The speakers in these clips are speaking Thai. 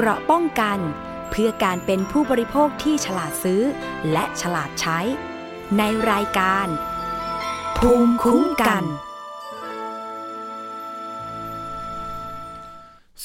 เกราะป้องกัน เพื่อการเป็นผู้บริโภคที่ฉลาดซื้อ และฉลาดใช้ ในรายการ ภูมิคุ้มกัน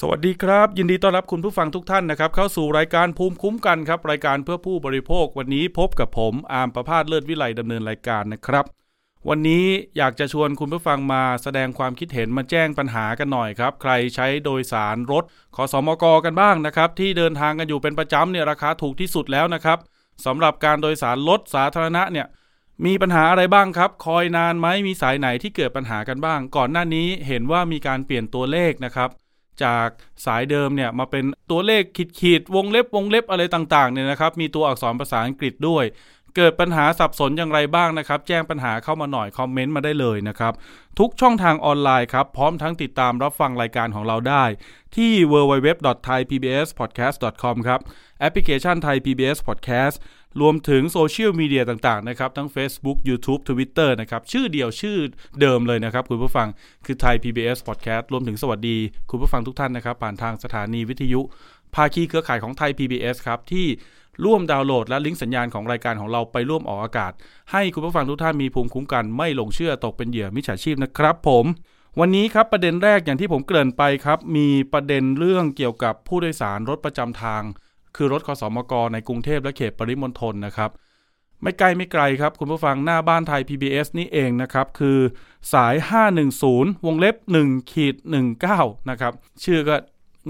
สวัสดีครับ ยินดีต้อนรับคุณผู้ฟังทุกท่านนะครับ เข้าสู่รายการภูมิคุ้มกันครับ รายการเพื่อผู้บริโภควันนี้พบกับผมอาร์มประพาสเลิศวิไลดำเนินรายการนะครับ วันนี้อยากจะชวนคุณผู้ฟังมาแสดงความคิดเห็นมาแจ้งปัญหากันหน่อยครับ ใครใช้โดยสารรถขอสมกกันบ้างนะครับ ที่เดินทางกันอยู่เป็นประจำเนี่ยราคาถูกที่สุดแล้วนะครับสำหรับการโดยสารรถสาธารณะเนี่ยมีปัญหาอะไรบ้างครับ คอยนานไหมมีสายไหนที่เกิดปัญหากันบ้าง ก่อนหน้านี้เห็นว่ามีการเปลี่ยนตัวเลขนะครับ จากสายเดิมเนี่ยมาเป็นตัวเลขขีดขีดๆวงเล็บวงเล็บอะไรต่างๆเนี่ยนะครับ มีตัวอักษรภาษาอังกฤษด้วย เกิดปัญหาสับสนอย่างไรบ้างนะครับ แจ้งปัญหาเข้ามาหน่อยคอมเมนต์มาได้เลยนะครับ ทุกช่องทางออนไลน์ครับ พร้อมทั้งติดตามรับฟังรายการของเราได้ ที่ www.thaipbspodcast.com ครับ แอปพลิเคชัน Thai PBS Podcast รวมถึงโซเชียลมีเดียต่างๆนะครับ ทั้ง Facebook YouTube Twitter นะครับ ชื่อเดียวชื่อเดิมเลยนะครับ คุณผู้ฟังคือ Thai PBS Podcast รวมถึงสวัสดี คุณผู้ฟังทุกท่านนะครับ ผ่านทางสถานีวิทยุ ภาคีเครือข่ายของไทย PBS ครับ ที่ ร่วมดาวน์โหลดและลิงก์สัญญาณของรายการของเราไปร่วมออกอากาศ ให้คุณผู้ฟังทุกท่านมีภูมิคุ้มกันไม่หลงเชื่อตกเป็นเหยื่อมิจฉาชีพนะครับผมวันนี้ครับประเด็นแรกอย่างที่ผมเกริ่นไปครับ มีประเด็นเรื่องเกี่ยวกับผู้โดยสารรถประจำทาง คือรถคสมกในกรุงเทพและเขตปริมณฑลนะครับ ไม่ไกลไม่ไกลครับ คุณผู้ฟังหน้าบ้านไทย PBS นี่เองนะครับ คือสาย 510 วงเล็บ1ขีด19 นะครับ ชื่อก็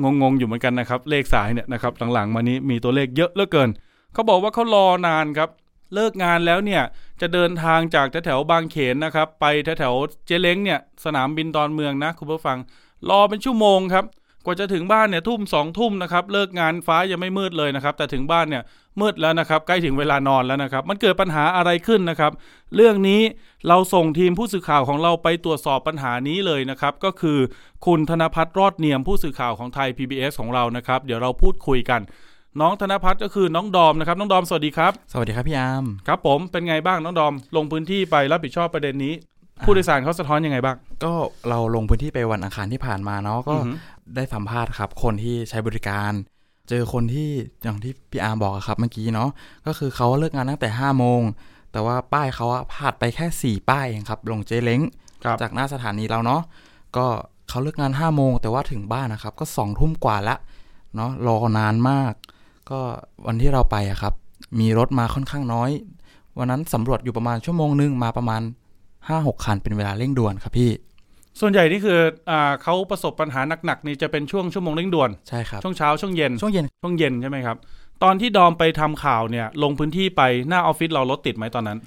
งงๆอยู่เหมือนกันนะครับ เลขสายเนี่ยนะครับหลังๆมานี้มีตัวเลขเยอะเหลือเกิน เขาบอกว่าเขารอนานครับ เลิกงานแล้วเนี่ยจะเดินทางจากแถวๆบางเขนนะครับ ไปแถวๆเจเล้งเนี่ยสนามบินดอนเมืองนะคุณผู้ฟัง รอเป็นชั่วโมงครับ กว่าจะถึงบ้านเนี่ยทุ่มสองทุ่มนะครับเลิกงานฟ้ายังไม่มืดเลยนะครับแต่ถึงบ้านเนี่ยมืดแล้วนะครับใกล้ถึงเวลานอนแล้วนะครับ มันเกิดปัญหาอะไรขึ้นนะครับ เรื่องนี้เราส่งทีมผู้สื่อข่าวของเราไปตรวจสอบปัญหานี้เลยนะครับ ก็คือคุณธนพัฒน์รอดเนียมผู้สื่อข่าวของไทย PBS ของเรานะครับ เดี๋ยวเราพูดคุยกัน น้องธนพัฒน์ก็คือน้องดอมนะครับ น้องดอมสวัสดีครับ สวัสดีครับพี่อาร์มครับผมเป็นไงบ้างน้องดอม ลงพื้นที่ไปรับผิดชอบประเด็นนี้ ผู้โดยสารเขาสะท้อนยังไงบ้าง ก็เราลงพื้นที่ไปวันอังคารที่ผ่านมาเนาะก็อือหือได้สัมภาษณ์ครับ คนที่ใช้บริการ เจอคนที่อย่างที่พี่อาร์มบอกอะครับเมื่อกี้เนาะก็คือเขาเลิกงานตั้งแต่5้าโมงแต่ว่าป้ายเขาอะพลาดไปแค่4ป้ายเองครับลงเจเล้งครับจากหน้าสถานีเราเนาะก็เขาเลิกงาน5้าโมงแต่ว่าถึงบ้านนะครับ ก็สองทุ่มกว่าละเนาะรอนานมาก ก็วันที่เราไปอะครับ มีรถมาค่อนข้างน้อย วันนั้นสำรวจอยู่ประมาณชั่วโมงนึงมาประมาณ ห้าหกคันเป็นเวลาเร่งด่วนครับพี่ ส่วนใหญ่นี่คืออ่าเขาประสบปัญหาหนักๆนี่จะเป็นช่วงชั่วโมงเร่งด่วนใช่ครับช่วงเช้าช่วงเย็นช่วงเย็นช่วงเย็นใช่ไหมครับ ตอนที่ดอมไปทำข่าวเนี่ยลงพื้นที่ไปหน้าออฟฟิศเรารถติดไหมตอนนั้น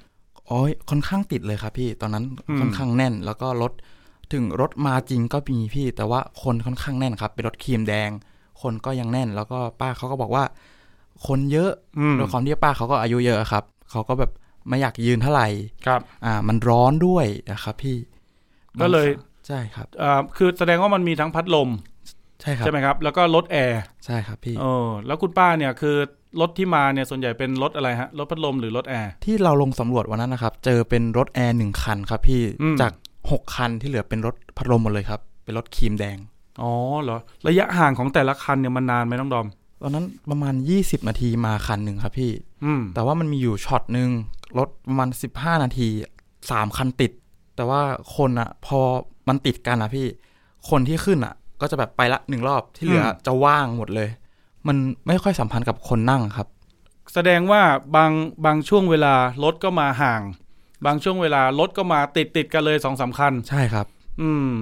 โอ้ยค่อนข้างติดเลยครับพี่ตอนนั้นอืมค่อนข้างแน่นแล้วก็รถถึงรถมาจริงก็มีพี่ แต่ว่าคนค่อนข้างแน่นครับ เป็นรถครีมแดง คนก็ยังแน่น แล้วก็ป้าเขาก็บอกว่า คนเยอะอืมด้วยความที่ป้าเขาก็อายุเยอะครับเขาก็แบบ ไม่อยากยืนเท่าไหร่ครับ อ่า มันร้อนด้วยนะครับพี่ก็เลยใช่ครับอ่าคือแสดงว่ามันมีทั้งพัดลม ใช่ครับใช่ไหมครับ แล้วก็รถแอร์ใช่ครับพี่เออแล้วคุณป้าเนี่ยคือรถที่มาเนี่ยส่วนใหญ่เป็นรถอะไรฮะรถพัดลมหรือรถแอร์ที่เราลงสำรวจวันนั้นนะครับ เจอเป็นรถแอร์หนึ่งคันครับพี่อืมจากหกคันที่เหลือเป็นรถพัดลมหมดเลยครับ เป็นรถครีมแดงอ๋อเหรอระยะห่างของแต่ละคันเนี่ยมันนานไหมน้องดอม ตอนนั้นประมาณ 20 นาทีมาคันหนึ่งครับพี่อืมแต่ว่ามันมีอยู่ช็อตหนึ่งรถประมาณ 15 นาทีสามคันติด แต่ว่าคนอะพอมันติดกันอะพี่ คนที่ขึ้นอะก็จะแบบไปละหนึ่งรอบที่เหลืออจะว่างหมดเลย มันไม่ค่อยสัมพันธ์กับคนนั่งครับ แสดงว่าบางบางช่วงเวลารถก็มาห่าง บางช่วงเวลารถก็มาติดติดกันเลยสองสามคันใช่ครับ อืม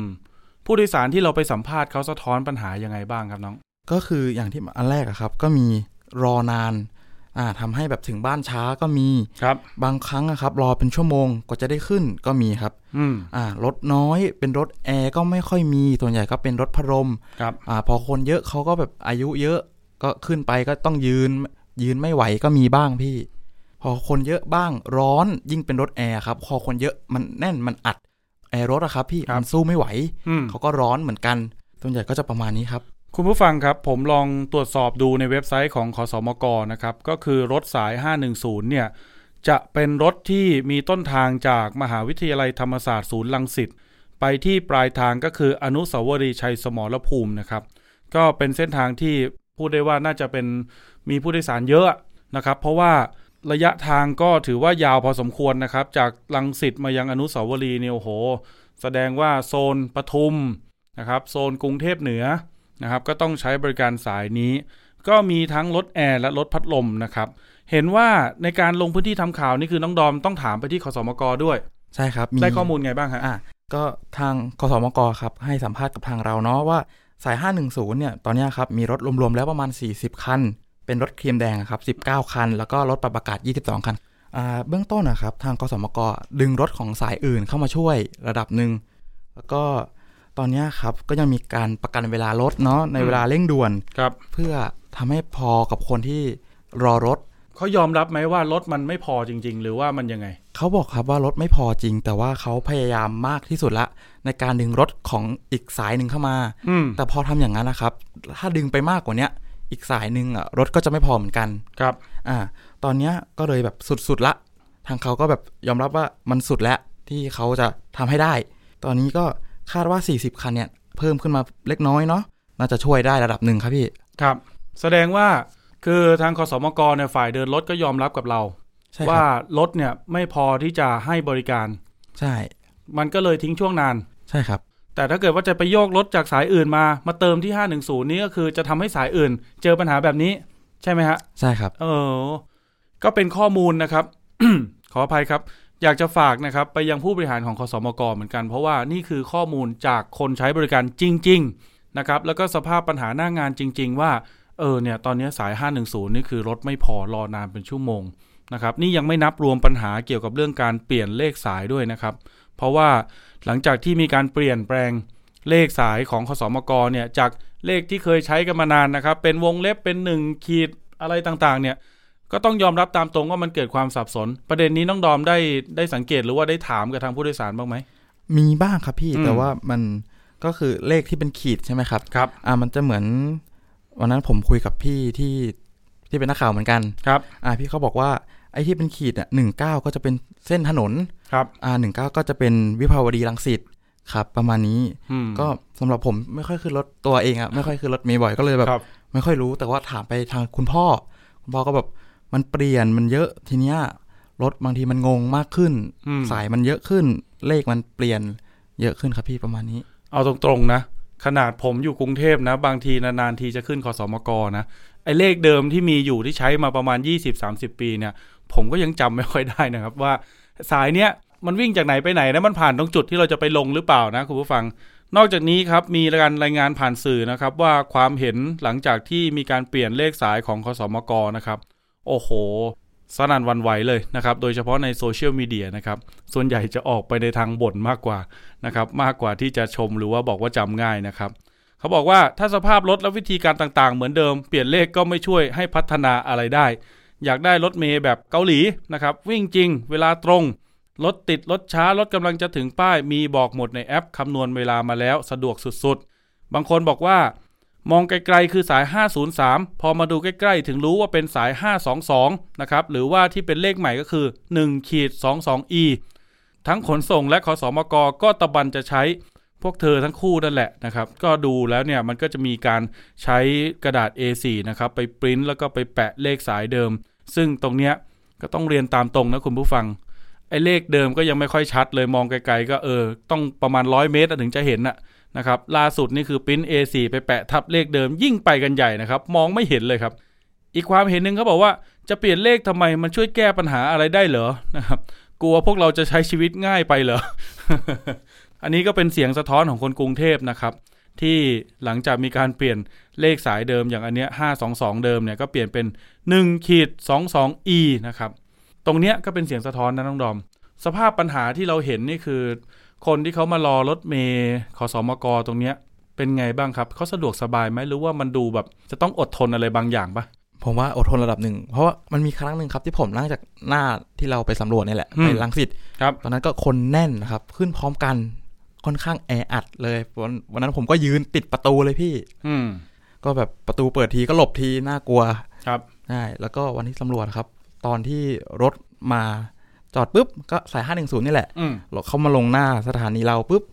ผู้โดยสารที่เราไปสัมภาษณ์เขาสะท้อนปัญหายังไงบ้างครับน้อง ก็คืออย่างที่อันแรกอะครับ ก็มีรอนานอ่าทำให้แบบถึงบ้านช้าก็มีครับบางครั้งอะครับ รอเป็นชั่วโมงกว่าจะได้ขึ้นก็มีครับอืมอ่ารถน้อยเป็นรถแอร์ก็ไม่ค่อยมีส่วนใหญ่ก็เป็นรถพัดลมครับอ่าพอคนเยอะเขาก็แบบอายุเยอะก็ขึ้นไปก็ต้องยืนยืนไม่ไหวก็มีบ้างพี่ พอคนเยอะบ้างร้อนยิ่งเป็นรถแอร์ครับพอคนเยอะมันแน่นมันอัดแอร์รถอะครับ พี่ครับมันสู้ไม่ไหวอืมเขาก็ร้อนเหมือนกันส่วนใหญ่ก็จะประมาณนี้ครับ คุณผู้ฟังครับ ผมลองตรวจสอบดูในเว็บไซต์ของขสมก.นะครับ ก็คือรถสาย 510 เนี่ย จะเป็นรถที่มีต้นทางจากมหาวิทยาลัยธรรมศาสตร์ศูนย์รังสิตไปที่ปลายทางก็คืออนุสาวรีย์ชัยสมรภูมินะครับ ก็เป็นเส้นทางที่พูดได้ว่าน่าจะเป็นมีผู้โดยสารเยอะนะครับ เพราะว่าระยะทางก็ถือว่ายาวพอสมควรนะครับ จากลังสิตมายังอนุสาวรีย์เนี่ยโอ้โห แสดงว่าโซนปทุมนะครับ โซนกรุงเทพเหนือ นะครับก็ต้องใช้บริการสายนี้ ก็มีทั้งรถแอร์และรถพัดลมนะครับเห็นว่าในการลงพื้นที่ทำข่าวนี่คือน้องดอมต้องถามไปที่ขสมกด้วย ใช่ครับได้ข้อมูลไงบ้างฮะอะก็ทางกสมกครับให้สัมภาษณ์กับทางเราเนาะว่าสาย 510 เนี่ย ตอนเนี้ยครับ มีรถรวม ๆ แล้วประมาณ 40 คัน เป็นรถครีมแดงอะครับ 19 คัน แล้วก็รถปรับอากาศ 22 คัน อ่า เบื้องต้นนะครับ ทางกสมกดึงรถของสายอื่นเข้ามาช่วยระดับหนึ่ง แล้วก็ ตอนเนี้ยครับก็ยังมีการประกันเวลารถเนาะในเวลาเร่งด่วนครับ เพื่อทำให้พอกับคนที่รอรถเขายอมรับไหมว่ารถมันไม่พอจริง ๆ หรือว่ามันยังไงเขาบอกครับว่ารถไม่พอจริง แต่ว่าเขาพยายามมากที่สุดละ ในการดึงรถของอีกสายหนึ่งเข้ามาอืมแต่พอทำอย่างนั้นนะครับ ถ้าดึงไปมากกว่าเนี้ยอีกสายหนึ่งอะรถก็จะไม่พอเหมือนกันครับ อ่า ตอนเนี้ยก็เลยแบบสุดๆละ ทางเขาก็แบบยอมรับว่ามันสุดแล้วที่เขาจะทำให้ได้ ตอนนี้ก็ คาดว่า 40 คันเนี่ย เพิ่มขึ้นมาเล็กน้อยเนาะน่าจะช่วยได้ระดับหนึ่งครับพี่ครับ แสดงว่าคือทางคสมกเนี่ยฝ่ายเดินรถก็ยอมรับกับเราใช่คว่ารับรถเนี่ยไม่พอที่จะให้บริการ ใช่ มันก็เลยทิ้งช่วงนาน ใช่ครับ แต่ถ้าเกิดว่าจะไปโยกรถจากสายอื่นมา มาเติมที่ 510 นี้ก็คือจะทำให้สายอื่น เจอปัญหาแบบนี้ ใช่ไหมฮะ ใช่ครับ เออ ก็เป็นข้อมูลนะครับ ขออภัยครับ อยากจะฝากนะครับไปยังผู้บริหารของคสมกเหมือนกัน เพราะว่านี่คือข้อมูลจากคนใช้บริการจริง ๆ นะครับ แล้วก็สภาพปัญหาหน้างานจริง ๆ ว่าเออเนี่ยตอนนี้สาย 510 นี่คือรถไม่พอรอนานเป็นชั่วโมงนะครับนี่ยังไม่นับรวมปัญหาเกี่ยวกับเรื่องการเปลี่ยนเลขสายด้วยนะครับ เพราะว่าหลังจากที่มีการเปลี่ยนแปลงเลขสายของคสมกเนี่ยจากเลขที่เคยใช้กันมานานนะครับ เป็นวงเล็บเป็นหนึ่งขีดอะไรต่างๆเนี่ย ก็ต้องยอมรับตามตรงว่ามันเกิดความสับสน ประเด็นนี้น้องดอมได้ได้สังเกตหรือว่าได้ถามกับทางผู้โดยสารบ้างไหมมีบ้างครับพี่อืมแต่ว่ามันก็คือเลขที่เป็นขีดใช่ไหมครับครับอ่ามันจะเหมือนวันนั้นผมคุยกับพี่ที่ที่เป็นนักข่าวเหมือนกันครับอ่าพี่เขาบอกว่าไอ้ที่เป็นขีดอะหนึ่งเก้าก็จะเป็นเส้นถนนครับอ่าหนึ่งเก้าก็จะเป็นวิภาวดีรังสิตครับ ประมาณนี้อืมก็สำหรับผมไม่ค่อยขึ้นรถตัวเองอะไม่ค่อยขึ้นรถเมย์บ่อยก็เลยแบบครับไม่ค่อยรู้แต่ว่าถามไปทางคุณพ่อ คุณพ่อก็แบบ มันเปลี่ยนมันเยอะทีเนี้ยรถบางทีมันงงมากขึ้นอืมสายมันเยอะขึ้น เลขมันเปลี่ยนเยอะขึ้นครับพี่ประมาณนี้ เอาตรงๆนะ ขนาดผมอยู่กรุงเทพนะ บางทีนานๆทีจะขึ้นคสมกนะไอ้เลขเดิมที่มีอยู่ที่ใช้มาประมาณ 20-30 ปีเนี่ย ผมก็ยังจำไม่ค่อยได้นะครับ ว่าสายเนี้ยมันวิ่งจากไหนไปไหนนะมันผ่านตรงจุดที่เราจะไปลงหรือเปล่านะคุณผู้ฟัง นอกจากนี้ครับมีการรายงานผ่านสื่อนะครับ ว่าความเห็นหลังจากที่มีการเปลี่ยนเลขสายของคสมกนะครับ โอ้โหสนั่นวันไหวเลยนะครับ โดยเฉพาะในโซเชียลมีเดียนะครับ ส่วนใหญ่จะออกไปในทางบ่นมากกว่านะครับ มากกว่าที่จะชมหรือว่าบอกว่าจำง่ายนะครับ เขาบอกว่าถ้าสภาพรถและวิธีการต่างๆ เหมือนเดิม เปลี่ยนเลขก็ไม่ช่วยให้พัฒนาอะไรได้ อยากได้รถเมย์แบบเกาหลีนะครับ วิ่งจริง เวลาตรง รถติดรถช้ารถกำลังจะถึงป้าย มีบอกหมดในแอปคำนวณเวลามาแล้วสะดวกสุดๆ บางคนบอกว่า มองไกลๆคือสาย 503 พอมาดูใกล้ๆ ถึงรู้ว่าเป็นสาย 522 นะครับ หรือว่าที่เป็นเลขใหม่ก็คือ1ขีด 22e ทั้งขนส่งและขอสอมกก็ตะบันจะใช้พวกเธอทั้งคู่นั่นแหละนะครับ ก็ดูแล้วเนี่ยมันก็จะมีการใช้กระดาษ A4 นะครับ ไปปริ้นแล้วก็ไปแปะเลขสายเดิม ซึ่งตรงเนี้ยก็ต้องเรียนตามตรงนะคุณผู้ฟังไอ้เลขเดิมก็ยังไม่ค่อยชัดเลยมองไกลๆ ก็เออ ต้องประมาณร้อยเมตรถึงจะเห็นน่ะ นะครับล่าสุดนี่คือปริ้น A4 ไปแปะทับเลขเดิมยิ่งไปกันใหญ่นะครับ มองไม่เห็นเลยครับ อีกความเห็นหนึ่งเขาบอกว่าจะเปลี่ยนเลขทำไมมันช่วยแก้ปัญหาอะไรได้เหรอนะครับ กลัวพวกเราจะใช้ชีวิตง่ายไปเหรอ อันนี้ก็เป็นเสียงสะท้อนของคนกรุงเทพนะครับ ที่หลังจากมีการเปลี่ยนเลขสายเดิมอย่างอันเนี้ย522 เดิมเนี่ยก็เปลี่ยนเป็น1ขีด 22e นะครับ ตรงเนี้ยก็เป็นเสียงสะท้อนนะน้องดอม สภาพปัญหาที่เราเห็นนี่คือ คนที่เขามารอรถเมย์ขอสอมกตรงเนี้ย เป็นไงบ้างครับเขาสะดวกสบายไหมหรือว่ามันดูแบบ จะต้องอดทนอะไรบางอย่างปะผมว่าอดทนระดับหนึ่ง เพราะว่ามันมีครั้งหนึ่งครับที่ผมนั่งจากหน้าที่เราไปสำรวจนี่แหละอืมไปลังสิตครับตอนนั้นก็คนแน่นนะครับ ขึ้นพร้อมกันค่อนข้างแออัดเลยวันวันนั้นผมก็ยืนติดประตูเลยพี่ อืมก็แบบประตูเปิดทีก็หลบทีน่ากลัวครับใช่แล้วก็วันที่สำรวจครับ ตอนที่รถมา จอดปุ๊บก็สายห้าหนึ่งศูนย์นี่แหละอืมเราเข้ามาลงหน้าสถานีเราปุ๊บ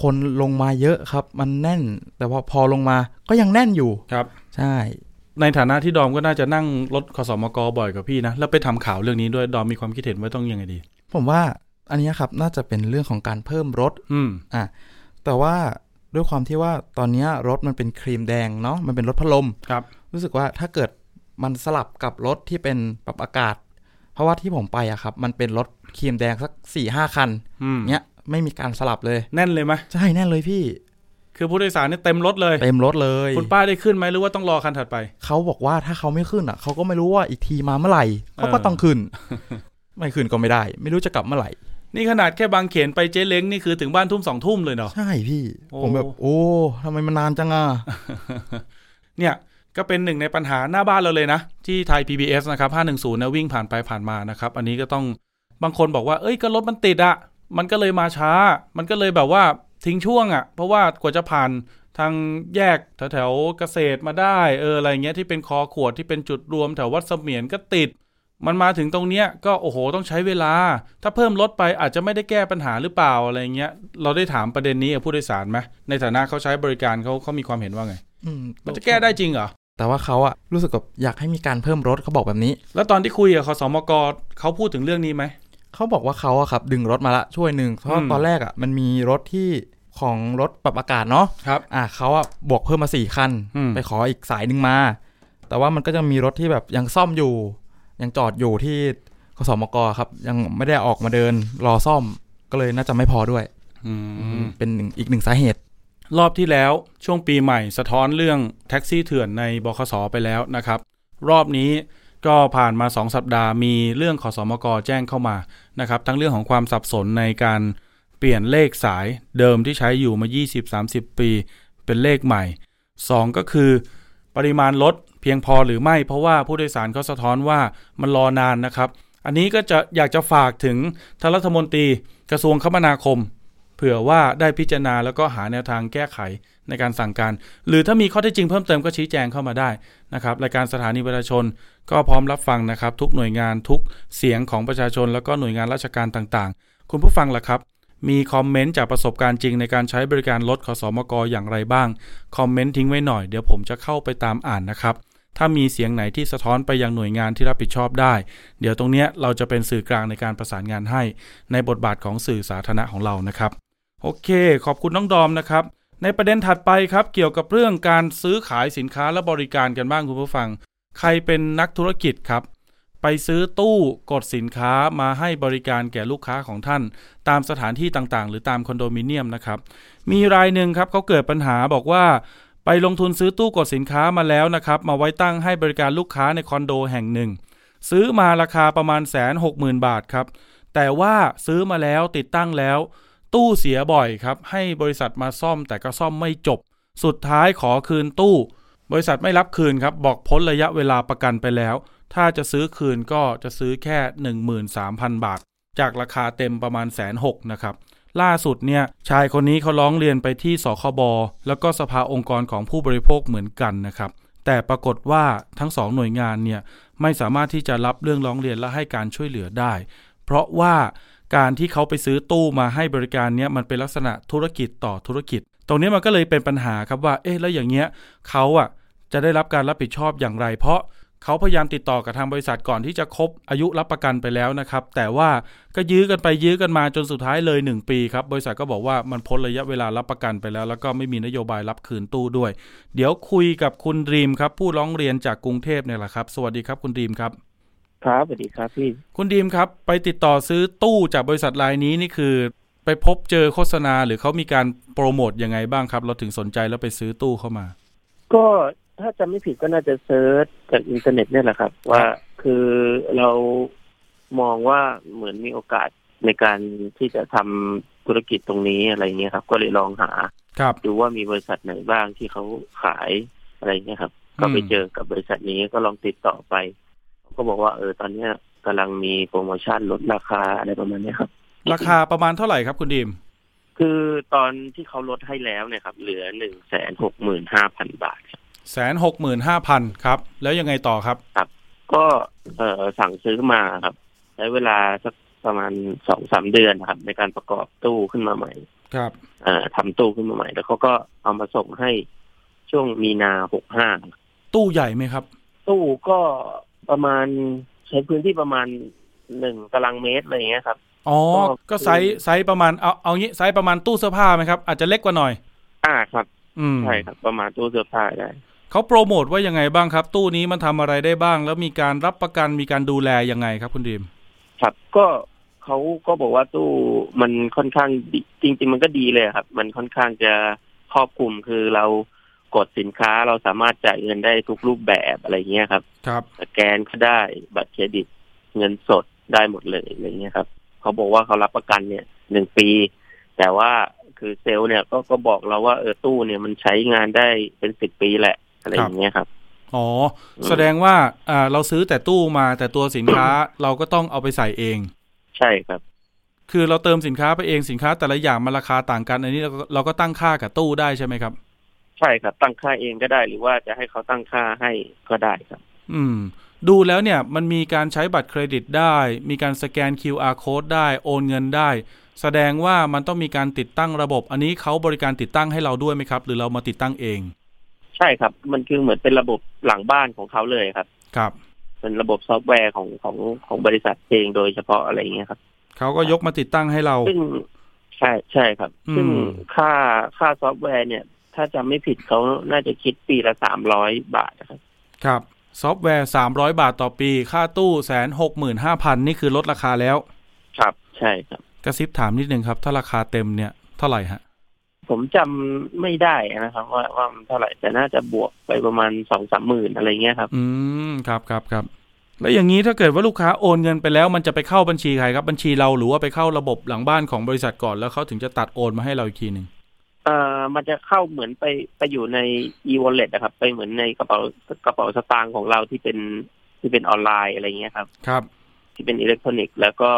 คนลงมาเยอะครับ มันแน่น แต่ว่าพอลงมาก็ยังแน่นอยู่ครับ ใช่ ในฐานะที่ดอมก็น่าจะนั่งรถขสมกบ่อยกับพี่นะแล้วไปทำข่าวเรื่องนี้ด้วยดอมมีความคิดเห็นว่าต้องยังไงดี ผมว่าอันนี้ครับน่าจะเป็นเรื่องของการเพิ่มรถ อืมอะแต่ว่าด้วยความที่ว่าตอนเนี้ยรถมันเป็นครีมแดงเนาะมันเป็นรถพัดลมครับ รู้สึกว่าถ้าเกิดมันสลับกับรถที่เป็นปรับอากาศ เพราะว่าที่ผมไปอะครับ มันเป็นรถครีมแดงสักสี่ห้าคันอืมเนี้ยไม่มีการสลับเลย แน่นเลยไหมใช่แน่นเลยพี่ คือผู้โดยสารนี่เต็มรถเลยเต็มรถเลย คุณป้าได้ขึ้นไหมหรือว่าต้องรอคันถัดไป เขาบอกว่าถ้าเขาไม่ขึ้นอะเขาก็ไม่รู้ว่าอีกทีมาเมื่อไหร่เขาก็ต้องขึ้น ไม่ขึ้นก็ไม่ได้ ไม่รู้จะกลับเมื่อไหร่ นี่ขนาดแค่บางเขนไปเจ๊เล้งนี่คือถึงบ้านทุ่มสองทุ่มเลยเนาะใช่พี่โอ้ผมแบบ โอ้ทำไมมันนานจังอะเนี่ย ก็เป็นหนึ่งในปัญหาหน้าบ้านเราเลยนะ ที่ไทย PBS นะครับ 510นะวิ่งผ่านไปผ่านมานะครับ อันนี้ก็ต้องบางคนบอกว่า เอ้ยก็รถมันติดอะมันก็เลยมาช้า มันก็เลยแบบว่าทิ้งช่วงอะเพราะว่ากว่าจะผ่านทางแยกแถวแถวๆเกษตรมาได้ เอออะไรเงี้ยที่เป็นคอขวดที่เป็นจุดรวมแถววัดเสมียนก็ติด มันมาถึงตรงเนี้ยก็โอ้โหต้องใช้เวลา ถ้าเพิ่มรถไปอาจจะไม่ได้แก้ปัญหาหรือเปล่าอะไรเงี้ย เราได้ถามประเด็นนี้กับผู้โดยสารไหมในฐานะเขาใช้บริการเขาเขามีความเห็นว่าไงอืมมันจะแก้ได้จริงเหรอ แต่ว่าเขาอะรู้สึกกับอยากให้มีการเพิ่มรถเขาบอกแบบนี้ แล้วตอนที่คุยกับคสมกเขาพูดถึงเรื่องนี้ไหม เขาบอกว่าเขาอะครับ ดึงรถมาละช่วยหนึ่งเพราะอืมตอนแรกอะมันมีรถที่ของรถปรับอากาศเนาะครับอะเขาอะบวกเพิ่มมาสี่คันอืมไปขออีกสายหนึ่งมา แต่ว่ามันก็จะมีรถที่แบบยังซ่อมอยู่ ยังจอดอยู่ที่กสมกครับ ยังไม่ได้ออกมาเดินรอซ่อมก็เลยน่าจะไม่พอด้วยอืมเป็นหนึ่งอีกหนึ่งสาเหตุ รอบที่แล้วช่วงปีใหม่สะท้อนเรื่องแท็กซี่เถื่อนในบคสไปแล้วนะครับ รอบนี้ก็ผ่านมา 2 สัปดาห์มีเรื่องขอสมกแจ้งเข้ามานะครับ ทั้งเรื่องของความสับสนในการเปลี่ยนเลขสายเดิมที่ใช้อยู่มา 20-30 ปี เป็นเลขใหม่ 2 ก็คือ ปริมาณรถเพียงพอหรือไม่เพราะว่าผู้โดยสารเขาสะท้อนว่ามันรอนานนะครับ อันนี้ก็จะอยากจะฝากถึงท่านรัฐมนตรีกระทรวงคมนาคม ผื่อว่าได้พิจารณาแล้วก็หาแนวทางแก้ไขในการสั่งการ หรือถ้ามีข้อเท็จจริงเพิ่มเติมก็ชี้แจงเข้ามาได้นะครับรายการสถานีประชาชน ก็พร้อมรับฟังนะครับ ทุกหน่วยงานทุกเสียงของประชาชน แล้วก็หน่วยงานราชการต่างๆ คุณผู้ฟังล่ะครับ มีคอมเมนต์จากประสบการณ์จริงในการใช้บริการรถขอสมกอย่างไรบ้างคอมเมนต์ทิ้งไว้หน่อยเดี๋ยวผมจะเข้าไปตามอ่านนะครับถ้ามีเสียงไหนที่สะท้อนไปยังหน่วยงานที่รับผิดชอบได้ เดี๋ยวตรงนี้เราจะเป็นสื่อกลางในการประสานงานให้ ในบทบาทของสื่อสาธารณะของเรานะครับ โอเค ขอบคุณน้องดอมนะครับ ในประเด็นถัดไปครับเกี่ยวกับเรื่องการซื้อขายสินค้าและบริการกันบ้างคุณผู้ฟัง ใครเป็นนักธุรกิจครับ ไปซื้อตู้กดสินค้ามาให้บริการแก่ลูกค้าของท่าน ตามสถานที่ต่างๆ หรือตามคอนโดมิเนียมนะครับ มีรายหนึ่งครับเขาเกิดปัญหาบอกว่าไปลงทุนซื้อตู้กดสินค้ามาแล้วนะครับ มาไว้ตั้งให้บริการลูกค้าในคอนโดแห่งหนึ่ง ซื้อมาราคาประมาณแสนหกหมื่นบาทครับ แต่ว่าซื้อมาแล้วติดตั้งแล้ว ตู้เสียบ่อยครับ ให้บริษัทมาซ่อมแต่ก็ซ่อมไม่จบ สุดท้ายขอคืนตู้ บริษัทไม่รับคืนครับ บอกพ้นระยะเวลาประกันไปแล้ว ถ้าจะซื้อคืนก็จะซื้อแค่ 13,000 บาท จากราคาเต็มประมาณแสนหกนะครับล่าสุดเนี่ยชายคนนี้เขาร้องเรียนไปที่สคบแล้วก็สภาองค์กรของผู้บริโภคเหมือนกันนะครับ แต่ปรากฏว่าทั้งสองหน่วยงานเนี่ยไม่สามารถที่จะรับเรื่องร้องเรียนและให้การช่วยเหลือได้ เพราะว่า การที่เขาไปซื้อตู้มาให้บริการเนี่ยมันเป็นลักษณะธุรกิจต่อธุรกิจ ตรงนี้มันก็เลยเป็นปัญหาครับว่าเอ๊ะแล้วอย่างเงี้ยเขาอะจะได้รับการรับผิดชอบอย่างไร เพราะเขาพยายามติดต่อกับทางบริษัทก่อนที่จะครบอายุรับประกันไปแล้วนะครับ แต่ว่าก็ยื้อกันไปยื้อกันมาจนสุดท้ายเลย 1 ปีครับ บริษัทก็บอกว่ามันพ้นระยะเวลารับประกันไปแล้ว แล้วก็ไม่มีนโยบายรับคืนตู้ด้วย เดี๋ยวคุยกับคุณรีมครับ ผู้ร้องเรียนจากกรุงเทพเนี่ยแหละครับ สวัสดีครับคุณรีมครับ ครับสวัสดีครับพี่ คุณดีมครับ ไปติดต่อซื้อตู้จากบริษัทรายนี้นี่คือ ไปพบเจอโฆษณาหรือเขามีการโปรโมทยังไงบ้างครับ เราถึงสนใจแล้วไปซื้อตู้เข้ามา ก็ถ้าจำไม่ผิดก็น่าจะ search จากอินเทอร์เน็ตเนี่ยแหละครับ ว่าคือเรามองว่าเหมือนมีโอกาสในการที่จะทำธุรกิจตรงนี้อะไรเงี้ยครับ ก็เลยลองหาครับดูว่ามีบริษัทไหนบ้างที่เขาขายอะไรเงี้ยครับ ก็ไปเจอกับบริษัทนี้ก็ลองติดต่อไป ก็บอกว่าเออตอนเนี้ยกำลังมีโปรโมชั่นลดราคาอะไรประมาณเนี้ยครับ ราคาประมาณเท่าไหร่ครับคุณดีมคือตอนที่เขาลดให้แล้วเนี่ยครับเหลือหนึ่งแสนหกหมื่นห้าพันบาทครับแสนหกหมื่นห้าพันครับ แล้วยังไงต่อครับ ก็เออสั่งซื้อมาครับใช้เวลาสักประมาณสองสามเดือนนะครับ ในการประกอบตู้ขึ้นมาใหม่ ครับเอ่อทำตู้ขึ้นมาใหม่ แล้วเขาก็เอามาส่งให้ช่วงมีนาหกห้าตู้ใหญ่ไหมครับ ตู้ก็ ประมาณใช้พื้นที่ประมาณหนึ่งตารางเมตรอะไรอย่างเงี้ยครับอ๋อก็ก็ size size ประมาณเอาเอางี้ไซส์ประมาณตู้เสื้อผ้าไหมครับ อาจจะเล็กกว่าหน่อย อ่าครับ อืมใช่ครับ ประมาณตู้เสื้อผ้าได้เขาโปรโมทว่ายังไงบ้างครับ ตู้นี้มันทำอะไรได้บ้าง แล้วมีการรับประกันมีการดูแลยังไงครับ คุณดีมครับก็เขาก็บอกว่าตู้มันค่อนข้างดีจริงๆมันก็ดีเลยครับ มันค่อนข้างจะครอบคลุมคือเรา กดสินค้าเราสามารถจ่ายเงินได้ทุกรูปแบบอะไรเงี้ยครับ ครับสแกนก็ได้บัตรเครดิตเงินสดได้หมดเลยอะไรเงี้ยครับเขาบอกว่าเขารับประกันเนี่ยหนึ่งปี แต่ว่าคือเซลล์เนี่ยก็ก็บอกเราว่าเออตู้เนี่ยมันใช้งานได้เป็นสิบปีแหละอะไรอย่างเงี้ยครับอ๋อ แสดงว่าอ่าเราซื้อแต่ตู้มาแต่ตัวสินค้าเราก็ต้องเอาไปใส่เอง ใช่ครับ คือเราเติมสินค้าไปเองสินค้าแต่ละอย่างมันราคาต่างกัน อันนี้เราก็เราก็ตั้งค่ากับตู้ได้ใช่ไหมครับ ใช่ครับ ตั้งค่าเองก็ได้ หรือว่าจะให้เขาตั้งค่าให้ก็ได้ครับ อืม ดูแล้วเนี่ยมันมีการใช้บัตรเครดิตได้ มีการสแกน QR code ได้โอนเงินได้ แสดงว่ามันต้องมีการติดตั้งระบบ อันนี้เขาบริการติดตั้งให้เราด้วยไหมครับ หรือเรามาติดตั้งเอง ใช่ครับ มันคือเหมือนเป็นระบบหลังบ้านของเขาเลยครับ ครับ เป็นระบบซอฟต์แวร์ของของของบริษัทเองโดยเฉพาะอะไรอย่างเงี้ยครับเขาก็ยกมาติดตั้งให้เราซึ่งใช่ใช่ครับอืมซึ่งค่าค่าซอฟต์แวร์เนี่ย ถ้าจำไม่ผิดเขาน่าจะคิดปีละสามร้อยบาทนะครับ ครับ ซอฟต์แวร์300บาทต่อปี ค่าตู้แสนหกหมื่นห้าพันนี่คือลดราคาแล้ว ครับ ใช่ครับ กระซิบถามนิดนึงครับ ถ้าราคาเต็มเนี่ยเท่าไหร่ฮะ ผมจำไม่ได้นะครับ ว่าว่ามันเท่าไหร่แต่น่าจะบวกไปประมาณสองสามหมื่นอะไรเงี้ยครับ อืม ครับครับครับ แล้วอย่างนี้ถ้าเกิดว่าลูกค้าโอนเงินไปแล้ว มันจะไปเข้าบัญชีใครครับ บัญชีเราหรือว่าไปเข้าระบบหลังบ้านของบริษัทก่อนแล้วเขาถึงจะตัดโอนมาให้เราอีกทีหนึ่ง เอ่อมันจะเข้าเหมือนไปไปอยู่ใน e-wallet นะครับ ไปเหมือนในกระเป๋ากระเป๋าสตางค์ของเราที่เป็นที่เป็นออนไลน์อะไรเงี้ยครับ ครับ ที่เป็นอิเล็กทรอนิกส์ แล้วก็